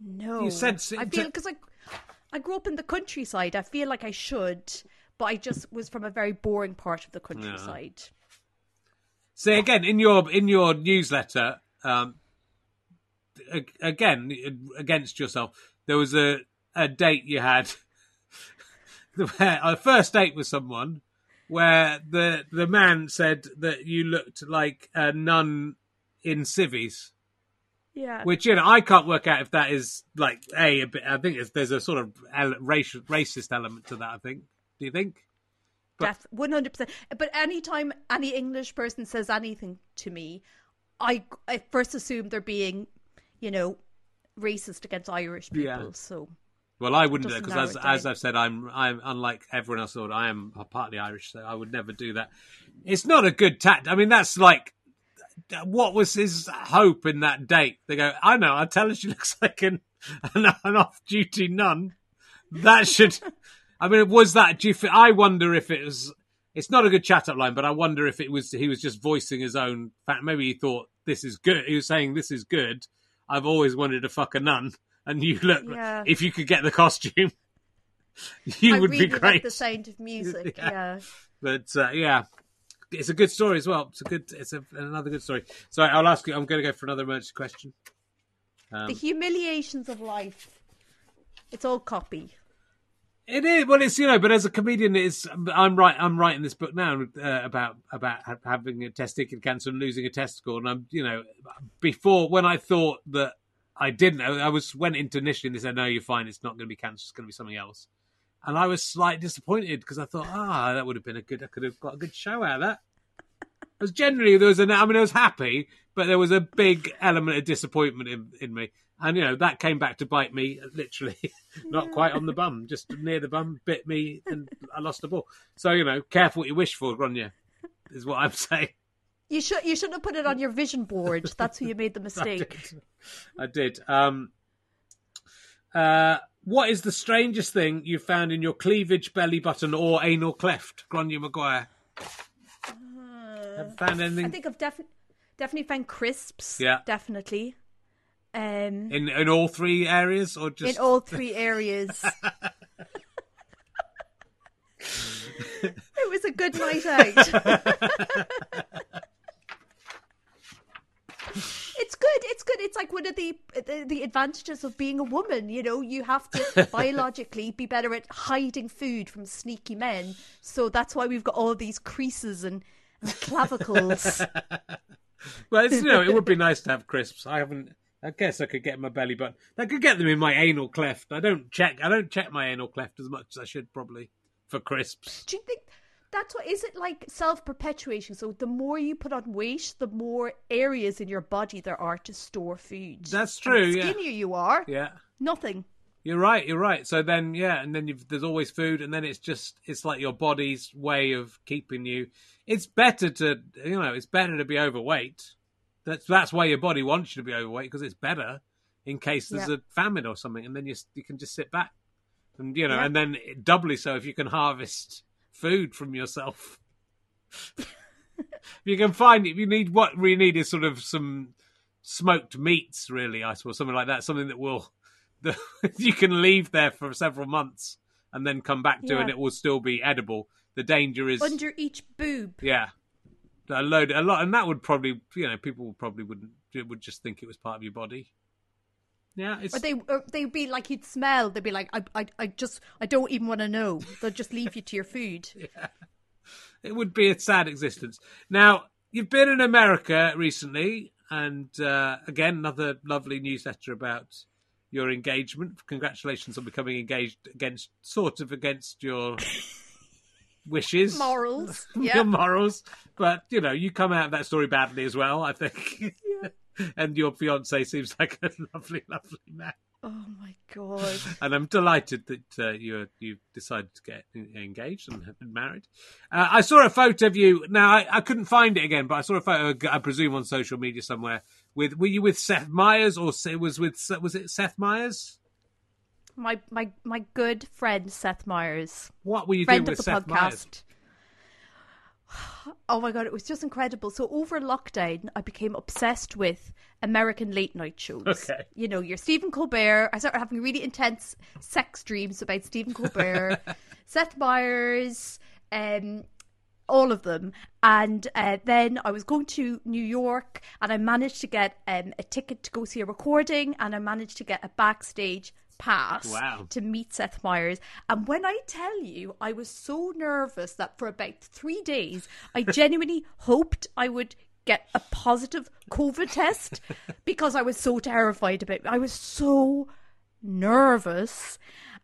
No, You said I feel because I, I grew up in the countryside. I feel like I should, but I just was from a very boring part of the countryside. See again in your in your newsletter. Um, again, against yourself, there was a a date you had. where a first date with someone, where the the man said that you looked like a nun in civvies. Yeah, Which you know, I can't work out if that is like a. a bit, I think there's a sort of racial, racist element to that. I think. Do you think? Def- 100%. But anytime any English person says anything to me, I, I first assume they're being, you know, racist against Irish people. Yeah. So, Well, I wouldn't Doesn't because as, as. I've said, I'm I'm unlike everyone else. Thought I am partly Irish, so I would never do that. It's not a good tact. I mean, that's like what was his hope in that date? They go, I know. I tell her she looks like an an, an off-duty nun. That should. I mean, was that? Do you? fe- I wonder if it was. It's not a good chat up line, but I wonder if it was. He was just voicing his own fact. Maybe he thought this is good. He was saying this is good. I've always wanted to fuck a nun, and you look. Yeah. If you could get the costume, you I would really be like great. the sound of music. Yeah. yeah. But uh, yeah, it's a good story as well. It's a good. It's a, another good story. So I'll ask you. I'm going to go for another emergency question. Um, The humiliations of life. It's all copy. It is well, it's you know, but as a comedian, it's I'm right. I'm writing this book now uh, about about having a testicular cancer and losing a testicle, and I'm you know, before when I thought that I didn't, I was went into initially and they said no, you're fine. It's not going to be cancer. It's going to be something else, and I was slightly disappointed because I thought ah, that would have been a good. I could have got a good show out of that. Because generally there was an, I mean, I was happy, but there was a big element of disappointment in, in me. And, you know, that came back to bite me, literally, not quite on the bum, just near the bum, bit me, and I lost the ball. So, you know, careful what you wish for, Gráinne, is what I'm saying. You should you shouldn't have put it on your vision board. That's who you made the I mistake. did. I did. Um, uh, what is the strangest thing you found in your cleavage, belly button, or anal cleft, Gráinne Maguire? Have you found anything I think I've definitely definitely found crisps. Yeah. Definitely. Um in in all three areas, or just in all three areas. it was a good night out. It's good. It's like one of the, the the advantages of being a woman. You know, you have to biologically be better at hiding food from sneaky men. So that's why we've got all these creases and, and clavicles. Well, it's, you know, it would be nice to have crisps. I haven't. I guess I could get my belly button. I could get them in my anal cleft. I don't check. I don't check my anal cleft as much as I should probably for crisps. Do you think that's what is it like self perpetuation? So the more you put on weight, the more areas in your body there are to store food. That's And true, The yeah. skinnier you are, Yeah, nothing. you're right. You're right. So then, yeah, and then you've, there's always food, and then it's just it's like your body's way of keeping you. It's better to you know it's better to be overweight. That's that's why your body wants you to be overweight because it's better in case there's Yeah. a famine or something, and then you you can just sit back, and you know, Yeah. and then doubly so if you can harvest food from yourself. if you can find if you need what we need is sort of some smoked meats, really, I suppose, something like that, something that will that you can leave there for several months and then come back to, Yeah. and it will still be edible. The danger is Under each boob. yeah, a load, a lot, and that would probably, you know, people probably wouldn't would just think it was part of your body. Yeah, it's Or they, or they'd be like, you'd smell. They'd be like, I, I, I just, I don't even want to know. They'll just leave you to your food. it would be a sad existence. Now, you've been in America recently, and uh, again, another lovely newsletter about your engagement. Congratulations on becoming engaged against, sort of against your wishes, Morals. your Yeah. morals. But you know, you come out of that story badly as well. I think. And your fiance seems like a lovely, lovely man. Oh my god. and I'm delighted that uh, you you decided to get engaged and have been married. Uh, I saw a photo of you. Now I, I couldn't find it again, but I saw a photo. I presume on social media somewhere. With were you with Seth Meyers or was with was it Seth Meyers? My, my, my good friend Seth Meyers. What were you friend doing of with the Seth podcast. Oh my god, it was just incredible. So over lockdown, I became obsessed with American late night shows. Okay. You know, your Stephen Colbert. I started having really intense sex dreams about Stephen Colbert, Seth Meyers, um, all of them. And uh, then I was going to New York, and I managed to get um, a ticket to go see a recording, and I managed to get a backstage pass Wow. to meet Seth Meyers. And when I tell you, I was so nervous that for about three days, I genuinely hoped I would get a positive COVID test because I was so terrified about it. I was so nervous.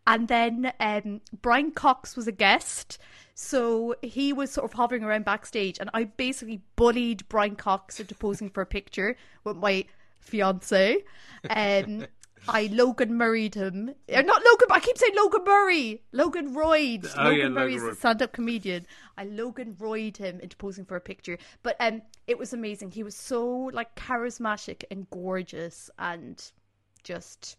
And then um, Brian Cox was a guest. So he was sort of hovering around backstage, and I basically bullied Brian Cox into posing for a picture with my fiance. Um, I Logan Murrayed him. Uh, Not Logan, but I keep saying Logan Murray. Logan Royd. Oh, Logan yeah, Murray is a stand up comedian. I Logan Royd him into posing for a picture. But um, it was amazing. He was so like charismatic and gorgeous and just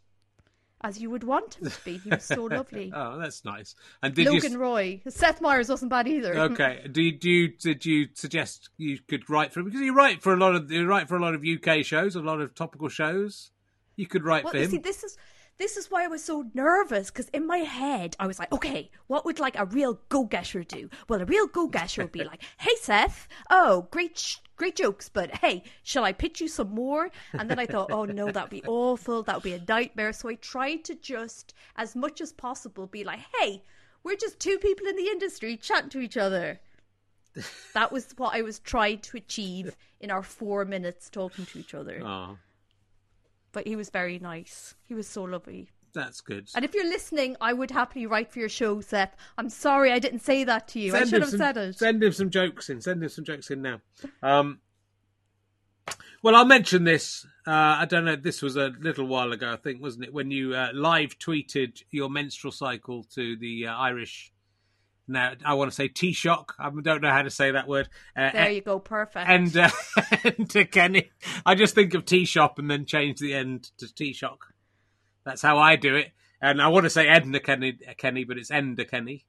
as you would want him to be. He was so lovely. Oh, that's nice. And did Logan you? Roy. Seth Meyers wasn't bad either. Okay. Do you, do you did you suggest you could write for him because you write for a lot of you write for a lot of UK shows, a lot of topical shows. You could write Well, for him. see, this is this is why I was so nervous because in my head I was like, okay, what would like a real go-getter do? Well, a real go-getter would be like, hey Seth, oh great, sh- great jokes, but hey, shall I pitch you some more? And then I thought, oh no, that'd be awful, that would be a nightmare. So I tried to just, as much as possible, be like, hey, we're just two people in the industry chatting to each other. That was what I was trying to achieve in our four minutes talking to each other. oh, But he was very nice. He was so lovely. that's good. And if you're listening, I would happily write for your show, Seth. I'm sorry I didn't say that to you. I should have some- said it. Send him some jokes in. Send him some jokes in now. Um, well, I'll mention this. Uh, I don't know. This was a little while ago, I think, wasn't it? When you uh, live tweeted your menstrual cycle to the uh, Irish. Now I want to say T-shock. I don't know how to say that word. Uh, There you go. Perfect. and uh, Enda Kenny. I just think of T shop and then change the end to T shock. That's how I do it. And I want to say Edna Kenny, Kenny, but it's Enda Kenny.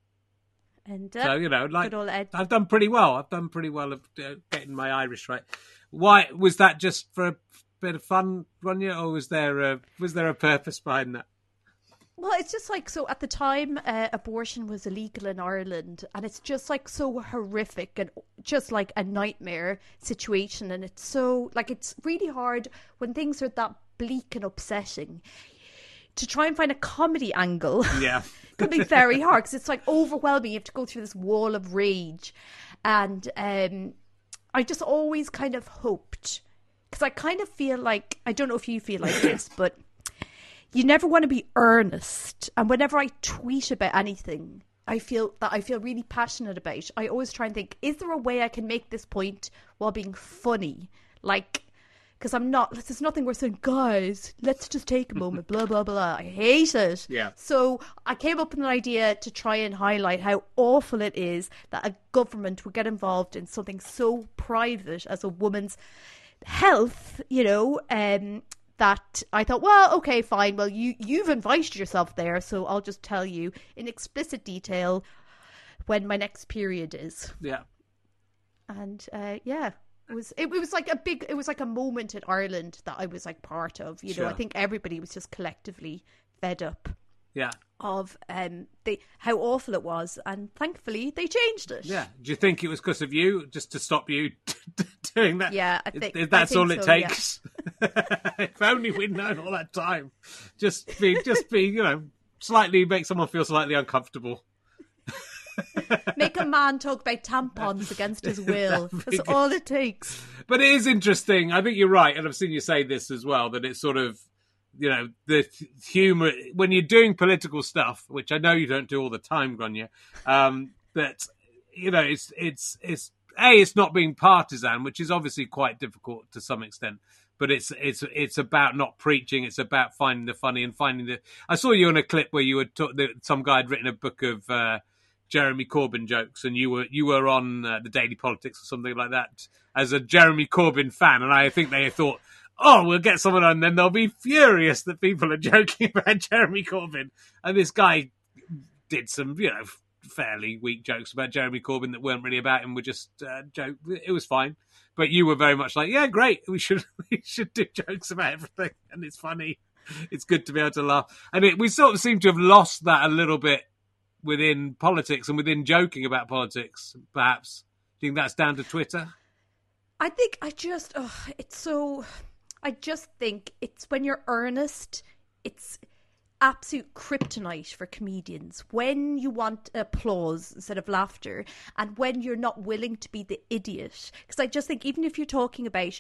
And, uh, So you know, like good old Ed. I've done pretty well. I've done pretty well of uh, getting my Irish right. Why was that? Just for a bit of fun, Ronya, or was there a was there a purpose behind that? Well, it's just like so. At the time, uh, abortion was illegal in Ireland, and it's just like so horrific and just like a nightmare situation. And it's so like it's really hard when things are that bleak and upsetting to try and find a comedy angle. Yeah. could be very hard because it's like overwhelming. You have to go through this wall of rage, and um, I just always kind of hoped because I kind of feel like I don't know if you feel like this, but you never want to be earnest. And whenever I tweet about anything, I feel that I feel really passionate about. I always try and think: is there a way I can make this point while being funny? Like because I'm not. There's nothing worse than guys. Let's just take a moment. Blah blah blah. I hate it. Yeah. So I came up with an idea to try and highlight how awful it is that a government would get involved in something so private as a woman's health. You know, um, that I thought, well, okay, fine. Well, you you've invited yourself there, so I'll just tell you in explicit detail when my next period is Yeah. and uh, yeah it was it, was like a big it was like a moment in ireland that i was like part of you know i think everybody was just collectively fed up Yeah. of um they how awful it was and thankfully they changed it Yeah. Do you think it was because of you, just to stop you doing that? Yeah, I think- is I that's think all it so, yeah. if only we'd known all that time. Just be, just be, you know, slightly make someone feel slightly uncomfortable. Make a man talk about tampons against his will. That's all it takes. But it is interesting. I think you're right, and I've seen you say this as well. That it's sort of, you know, the humor when you're doing political stuff, which I know you don't do all the time, Gráinne. Um, that you know, it's it's it's a it's not being partisan, which is obviously quite difficult to some extent. But it's it's it's about not preaching. It's about finding the funny and finding the. I saw you in a clip where you ta- that some guy had written a book of uh, Jeremy Corbyn jokes, and you were you were on uh, the Daily Politics or something like that as a Jeremy Corbyn fan, and I think they thought. Oh, we'll get someone on, then they'll be furious that people are joking about Jeremy Corbyn. And this guy did some, you know, fairly weak jokes about Jeremy Corbyn that weren't really about him. Were just uh, joke. It was fine, but you were very much like, yeah, great. We should we should do jokes about everything, and it's funny. It's good to be able to laugh, and it, we sort of seem to have lost that a little bit within politics and within joking about politics. Perhaps do you think that's down to Twitter? I think I just, oh, it's so. I just think it's when you're earnest, it's absolute kryptonite for comedians. When you want applause instead of laughter and when you're not willing to be the idiot. Because i just think even if you're talking about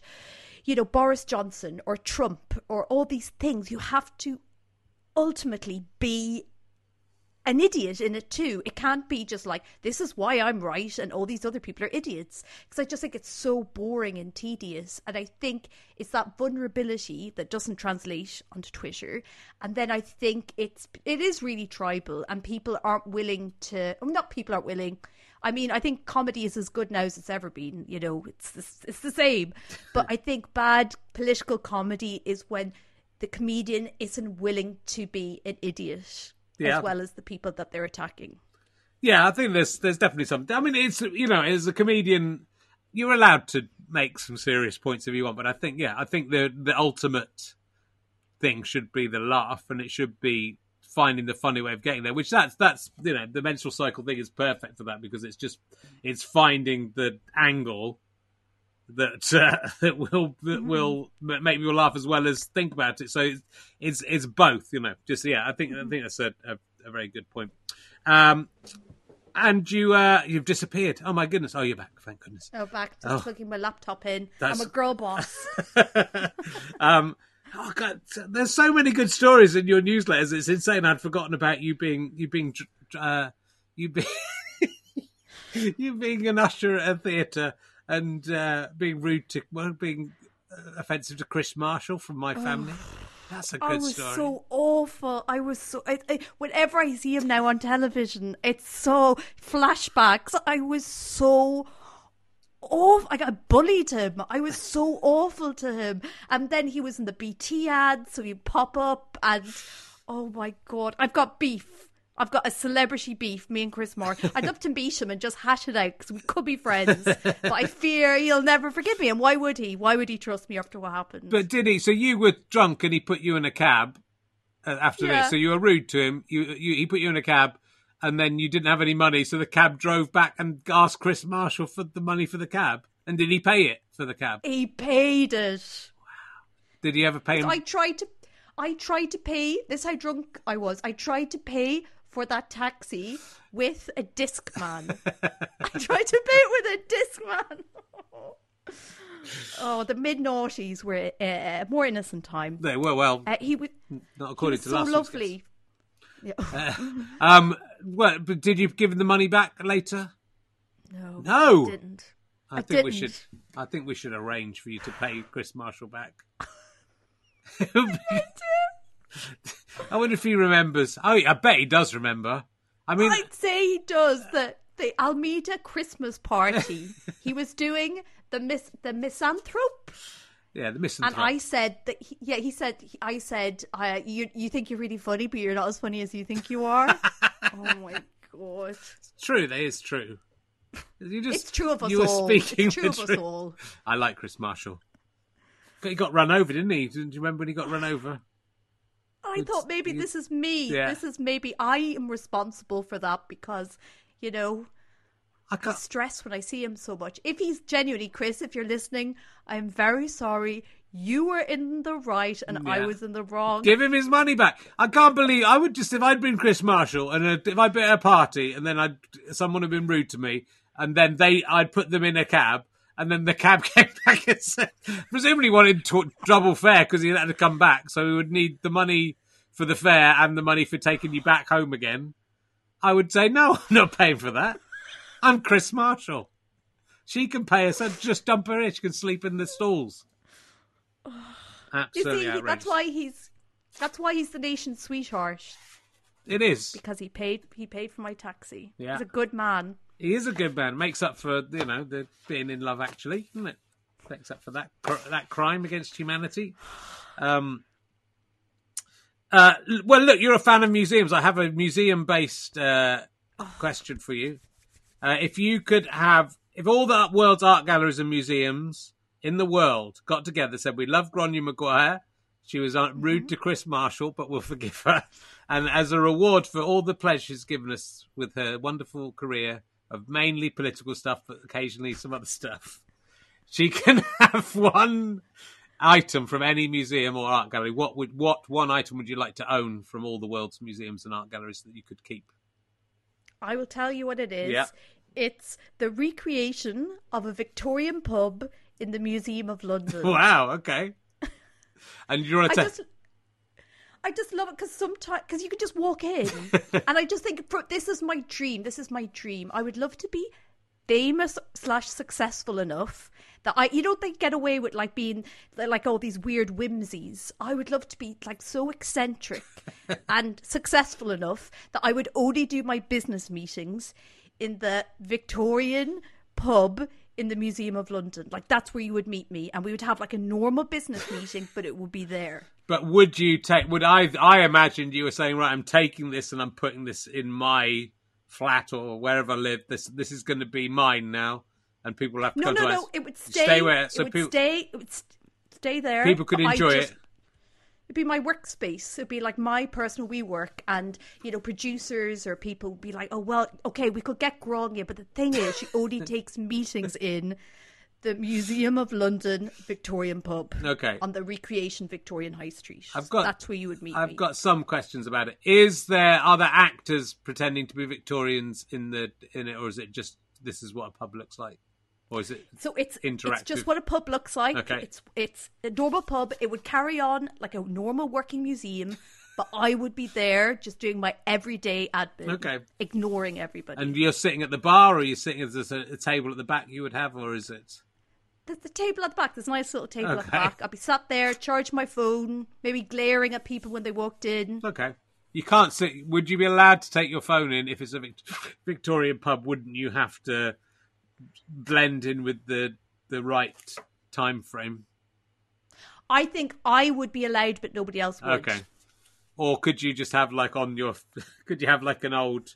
you know boris johnson or trump or all these things you have to ultimately be an idiot in it too. It can't be just like, this is why I'm right and all these other people are idiots. Because I just think it's so boring and tedious. And I think it's that vulnerability that doesn't translate onto Twitter. And then I think it's it is really tribal and people aren't willing to, well, not people aren't willing. I mean, I think comedy is as good now as it's ever been. You know, it's it's the same. But I think bad political comedy is when the comedian isn't willing to be an idiot Yeah. as well as the people that they're attacking. Yeah, I think there's there's definitely something. I mean, it's you know, as a comedian, you're allowed to make some serious points if you want, but I think yeah, I think the the ultimate thing should be the laugh, and it should be finding the funny way of getting there. Which that's that's you know the menstrual cycle thing is perfect for that because it's just it's finding the angle that uh, that will that will make people laugh as well as think about it. So it's it's, it's both, you know. Just yeah, I think I think that's a, a, a very good point. Um, and you uh, you've disappeared. Oh my goodness! Oh, you're back. Thank goodness. Oh, back just Oh. plugging my laptop in. That's- I'm a girl boss. um, oh god, there's so many good stories in your newsletters. It's insane. I'd forgotten about you being you being uh, you being you being an usher at a theatre and uh, being rude to well, being uh, offensive to Chris Marshall from my family. That's a good story. I was story. so awful. I was so. I, I, whenever I see him now on television, it's so flashbacks. I was so awful. I got bullied him. I was so awful to him. And then he was in the BT ads, so he'd pop up, and oh my god, I've got beef. I've got a celebrity beef, me and Chris Moore. I'd love to meet him and just hash it out because we could be friends. but I fear he'll never forgive me. And why would he? Why would he trust me after what happened? But did he? So you were drunk and he put you in a cab uh, after Yeah. this. So you were rude to him. You, you he put you in a cab, and then you didn't have any money. So the cab drove back and asked Chris Marshall for the money for the cab. And did he pay it for the cab? he paid it. Did he ever pay him? I tried to, I tried to pay. This how drunk I was. I tried to pay for that taxi with a disc man. I tried to pay it with a disc man. oh, the mid noughties were uh, more innocent time. They were well, Uh, he was, not according was to so last lovely. Yeah. guest. Um, well, but did you give him the money back later? no, No. I didn't. I I think we didn't. should. I think we should arrange for you to pay Chris Marshall back. I wonder if he remembers. Oh, I bet he does remember. I mean, I'd say he does the the Almeida Christmas party. he was doing the miss the misanthrope. yeah, the misanthrope. And. I said that, he, yeah, he said, I said, uh, you you think you're really funny, but you're not as funny as you think you are. oh my god, It's true. That is true. You just, it's true of us you were all. speaking it's true the of us truth. all. I like Chris Marshall. but He got run over, didn't he? Didn't you remember when he got run over? I It's- thought maybe this is me. Yeah. This is maybe I am responsible for that because, you know, I the stress when I see him so much. If he's genuinely Chris, if you're listening, I'm very sorry. you were in the right and I was in the wrong. Give him his money back. I can't believe I would just if I'd been Chris Marshall and if I'd been at a party and then I'd someone had been rude to me and then they I'd put them in a cab and then the cab came back and said presumably wanted to, double fare because he had to come back so he would need the money for the fare and the money for taking you back home again. I would say no, I'm not paying for that. I'm Chris Marshall. She can pay us. I'd just dump her in. She can sleep in the stalls. you Absolutely see, that's why he's that's why he's the nation's sweetheart it is. because he paid he paid for my taxi. Yeah. He's a good man. He is a good man. Makes up for you know the being in love, actually, doesn't it? Makes up for that that crime against humanity. Um. Uh, well, look, you're a fan of museums. I have a museum-based uh, question for you. Uh, if you could have, if all the world's art galleries and museums in the world got together, said we love Gráinne Maguire, she was uh, rude to Chris Marshall, but we'll forgive her, and as a reward for all the pleasure she's given us with her wonderful career of mainly political stuff, but occasionally some other stuff, she can have one item from any museum or art gallery. What would what one item would you like to own from all the world's museums and art galleries that you could keep? I will tell you what it is. Yeah. It's the recreation of a Victorian pub in the Museum of London. Wow. Okay. And you want I to? just, I just love it because sometimes because you can just walk in, and I just think this is my dream. This is my dream. I would love to be famous slash successful enough that I, you know, they get away with like being like all these weird whimsies. I would love to be like so eccentric and successful enough that I would only do my business meetings in the Victorian pub in the Museum of London. Like that's where you would meet me, and we would have like a normal business meeting, but it would be there. But would you take? Would I? I imagined you were saying, right, I'm taking this and I'm putting this in my flat or wherever I live. This this is going to be mine now, and people have to No, come no, to no. us. It would stay. Stay where? So it would people stay. It would st- stay there. people could enjoy just- it. It'd be my workspace. It'd be like my personal we work, and you know, producers or people would be like, "Oh well, okay, we could get Gráinne, but the thing is, she only takes meetings in the Museum of London Victorian Pub. Okay. on the Recreation Victorian High Street. I've got. that's where you would meet I've me. got some questions about it. Is there are there actors pretending to be Victorians in the in it, or is it just this is what a pub looks like, or is it? So it's interactive? It's just what a pub looks like. Okay. It's it's a normal pub. It would carry on like a normal working museum, but I would be there just doing my everyday admin. Okay. Ignoring everybody. And you're sitting at the bar, or you're sitting at a, a table at the back you would have, or is it? There's the table at the back. There's a nice little table at the back. I'd be sat there, charge my phone, maybe glaring at people when they walked in. Okay. You can't sit. Would you be allowed to take your phone in if it's a Victorian pub? Wouldn't you have to blend in with the the right time frame? I think I would be allowed, but nobody else would. Okay. Or could you just have like on your? Could you have like an old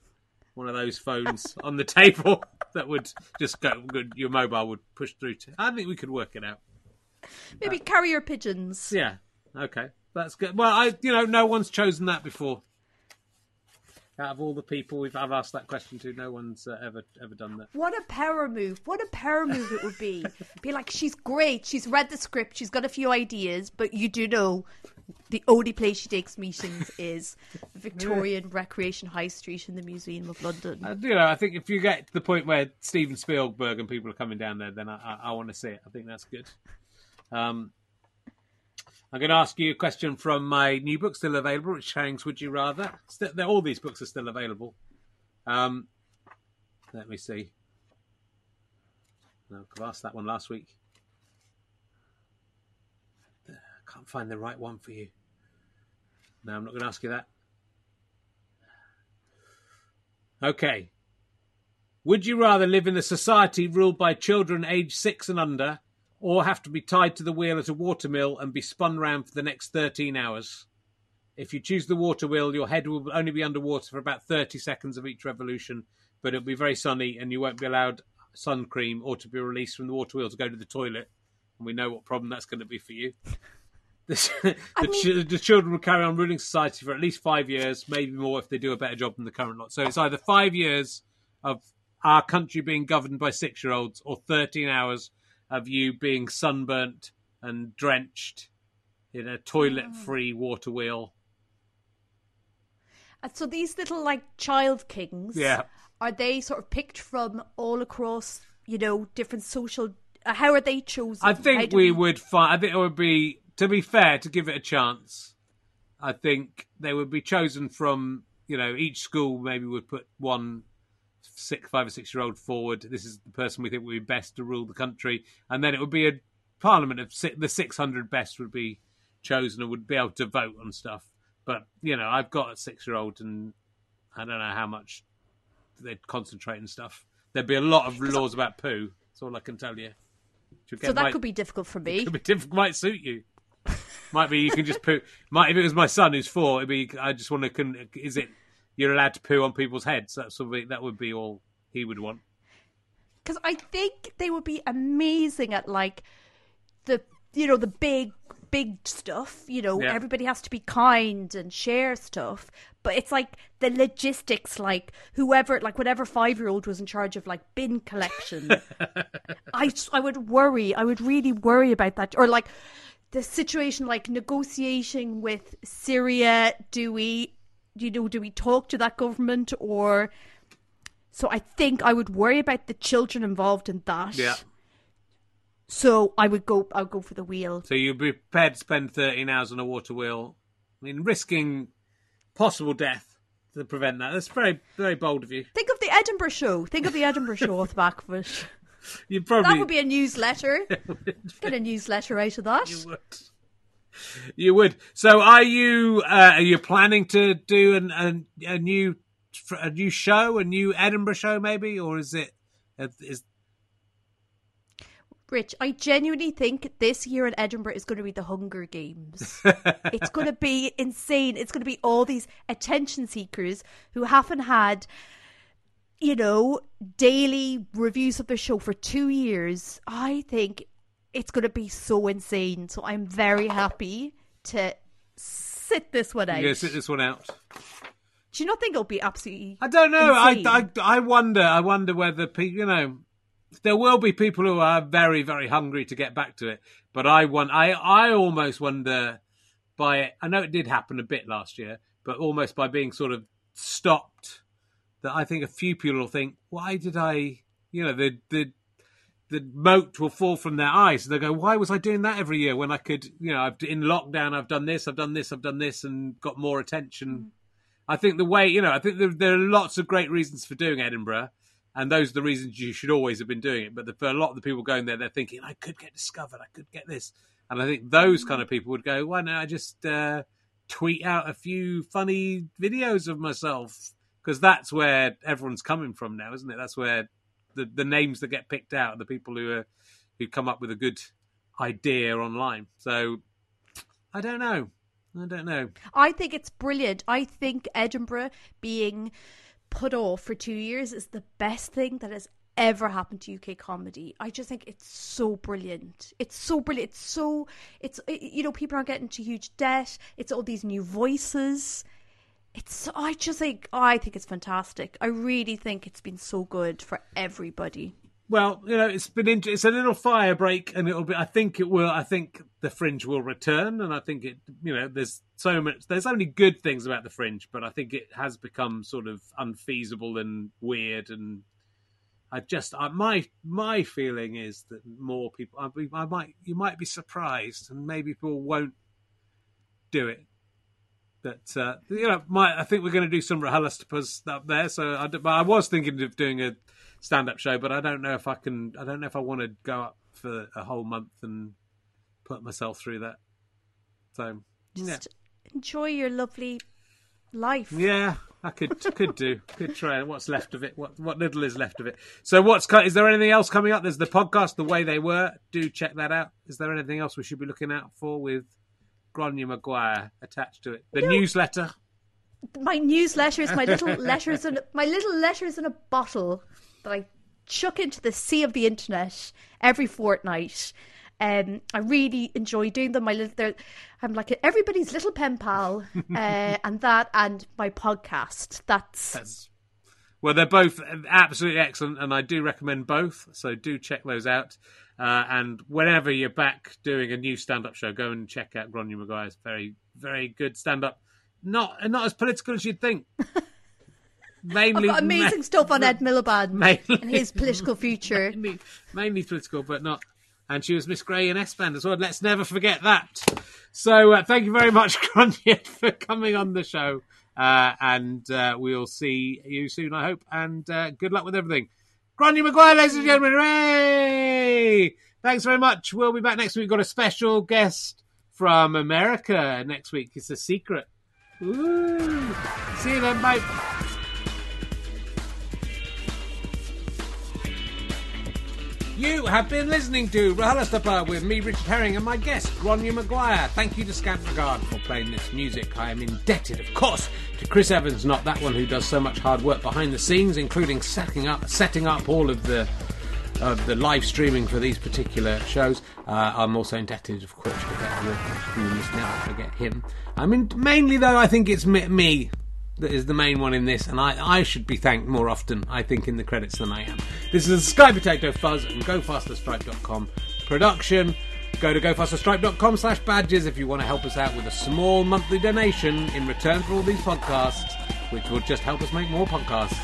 one of those phones on the table that would just go? Good, your mobile would push through to. I think we could work it out. Maybe uh, carrier pigeons. Yeah. Okay. That's good. Well, I you know no one's chosen that before. Out of all the people we've I've asked that question to, no one's uh, ever ever done that. What a power move. What a power move it would be. be like, she's great. She's read the script. She's got a few ideas, but you do know the only place she takes meetings is the Victorian Recreation High Street in the Museum of London. Uh, you know, I think if you get to the point where Steven Spielberg and people are coming down there, then I, I, I want to see it. I think that's good. Um, I'm going to ask you a question from my new book, still available. Which hangs would you rather? Still, all these books are still available. Um, let me see. No, I've asked that one last week. I can't find the right one for you. No, I'm not going to ask you that. Okay. Would you rather live in a society ruled by children aged six and under, or have to be tied to the wheel at a watermill and be spun round for the next 13 hours? If you choose the water wheel, your head will only be underwater for about 30 seconds of each revolution, but it'll be very sunny and you won't be allowed sun cream or to be released from the water wheel to go to the toilet. And we know what problem that's going to be for you. The, the, ch- the children will carry on ruling society for at least five years, maybe more if they do a better job than the current lot. So it's either five years of our country being governed by six year olds or 13 hours of you being sunburnt and drenched in a toilet-free water wheel. So these little like child kings, Yeah. are they sort of picked from all across, you know, different social? Uh, how are they chosen? I think do we would find. I think it would be, to be fair, to give it a chance. I think they would be chosen from. You know, each school maybe would put one six, five or six year old forward. This is the person we think would be best to rule the country, and then it would be a parliament of si- the six hundred best would be chosen and would be able to vote on stuff. But you know, I've got a six year old, and I don't know how much they'd concentrate and stuff. There'd be a lot of laws about poo. That's all I can tell you. So that my- could be difficult for me. could be difficult. Might suit you. Might be you can just poo. Might if it was my son who's four, it'd be I just want to. Can, is it you're allowed to poo on people's heads? That's be, that would be all he would want. because I think they would be amazing at like the you know the big big stuff. You know, Yeah. everybody has to be kind and share stuff, but it's like the logistics. Like whoever, like whatever five year old was in charge of like bin collection, I I would worry. I would really worry about that, or like. The situation, like negotiating with Syria, do we, you know, do we talk to that government or so I think I would worry about the children involved in that. Yeah. So I would go. I would go for the wheel. So you'd be prepared to spend 13 hours on a water wheel. I mean, risking possible death to prevent that. That's very very bold of you. Think of the Edinburgh show. Think of the Edinburgh show off the back of it. You probably That would be a newsletter. Get a newsletter out of that. You would. You would. So, are you uh, are you planning to do an, an, a new a new show, a new Edinburgh show, maybe, or is it is Rich, I genuinely think this year in Edinburgh is going to be the Hunger Games. it's going to be insane. It's going to be all these attention seekers who haven't had, you know, daily reviews of the show for two years. I think it's going to be so insane. So I'm very happy to sit this one out. sit this one out? Do you not think it'll be absolutely? I don't know. I. I I wonder. I wonder whether people, you know, there will be people who are very very hungry to get back to it. But I want. I I almost wonder by. I know it did happen a bit last year, but almost by being sort of stopped. That I think a few people will think, why did I? You know, the the the mote will fall from their eyes. And they go, why was I doing that every year when I could? You know, I've in lockdown. I've done this. I've done this. I've done this, and got more attention. I think the way you know, I think there, there are lots of great reasons for doing Edinburgh, and those are the reasons you should always have been doing it. But the, for a lot of the people going there, they're thinking, I could get discovered, I could get this, and I think those kind of people would go, why don't I just uh, tweet out a few funny videos of myself? Because that's where everyone's coming from now, isn't it? That's where the the names that get picked out the people who are who come up with a good idea online. So I don't know. I don't know. I think it's brilliant. I think Edinburgh being put off for two years is the best thing that has ever happened to UK comedy. I just think it's so brilliant. It's so brilliant. It's so it's it- you know people aren't getting into huge debt. It's all these new voices. It's I just think oh, I think it's fantastic. I really think it's been so good for everybody. Well, you know, it's been int- it's a little fire break, and it'll be. I think it will. I think the fringe will return, and I think it. You know, there's so much. There's only good things about the fringe, but I think it has become sort of unfeasible and weird. And I just, I, my my feeling is that more people. I, I might, you might be surprised, and maybe people won't do it. But uh, you know, my, I think we're going to do some RHLSTPs up there. So I, I was thinking of doing a stand-up show, but I don't know if I can. I don't know if I want to go up for a whole month and put myself through that. So yeah, Just enjoy your lovely life. yeah, I could could do could try. What's left of it? What what little is left of it? So what's is there anything else coming up? There's the podcast, the way they were. Do check that out. Is there anything else we should be looking out for with Gráinne Maguire attached to it? The newsletter. my newsletters, my little letters in my little letters in a bottle that I chuck into the sea of the internet every fortnight. Um, I really enjoy doing them. My I'm like everybody's little pen pal, uh, and that and my podcast. That's That's Well, they're both absolutely excellent, and I do recommend both. So do check those out. Uh, and whenever you're back doing a new stand-up show, go and check out Gráinne Maguire's very, very good stand-up. Not not as political as you'd think. Mainly, I've got amazing ma- stuff on Ed Miliband mainly- and his political future. mainly, mainly political, but not. And she was Miss Grey in S Band as well. Let's never forget that. So uh, thank you very much, Gráinne, for coming on the show. Uh, and uh, we'll see you soon, I hope. And uh, good luck with everything. Gráinne Maguire, ladies and gentlemen. Hooray! Thanks very much. We'll be back next week. We've got a special guest from America next week. It's a secret. Ooh. See you then. Bye. You have been listening to RHLSTP with me, Richard Herring, and my guest, Gráinne Maguire. Thank you to Scant Regard for playing this music. I am indebted, of course, to Chris Evans, not that one who does so much hard work behind the scenes, including setting up, setting up all of the of the live streaming for these particular shows. Uh, I'm also indebted, of course, to who you must forget him. I mean, mainly though, I think it's me that is the main one in this, and I, I should be thanked more often, I think, in the credits than I am. This is a Sky Potato Fuzz and GoFasterStripe.com production. Go to GoFasterStripe.com slash badges if you want to help us out with a small monthly donation in return for all these podcasts, which will just help us make more podcasts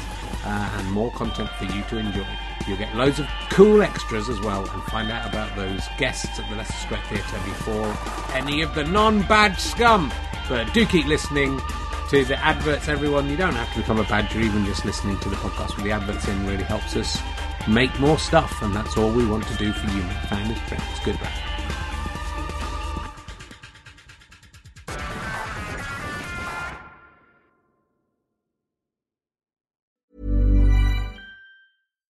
uh, and more content for you to enjoy. You'll get loads of cool extras as well and find out about those guests at the Leicester Square Theatre before any of the non-badge scum. But do keep listening to the adverts, everyone. You don't have to become a badger, even just listening to the podcast with the adverts in really helps us make more stuff, and that's all we want to do for you, my family, friends, good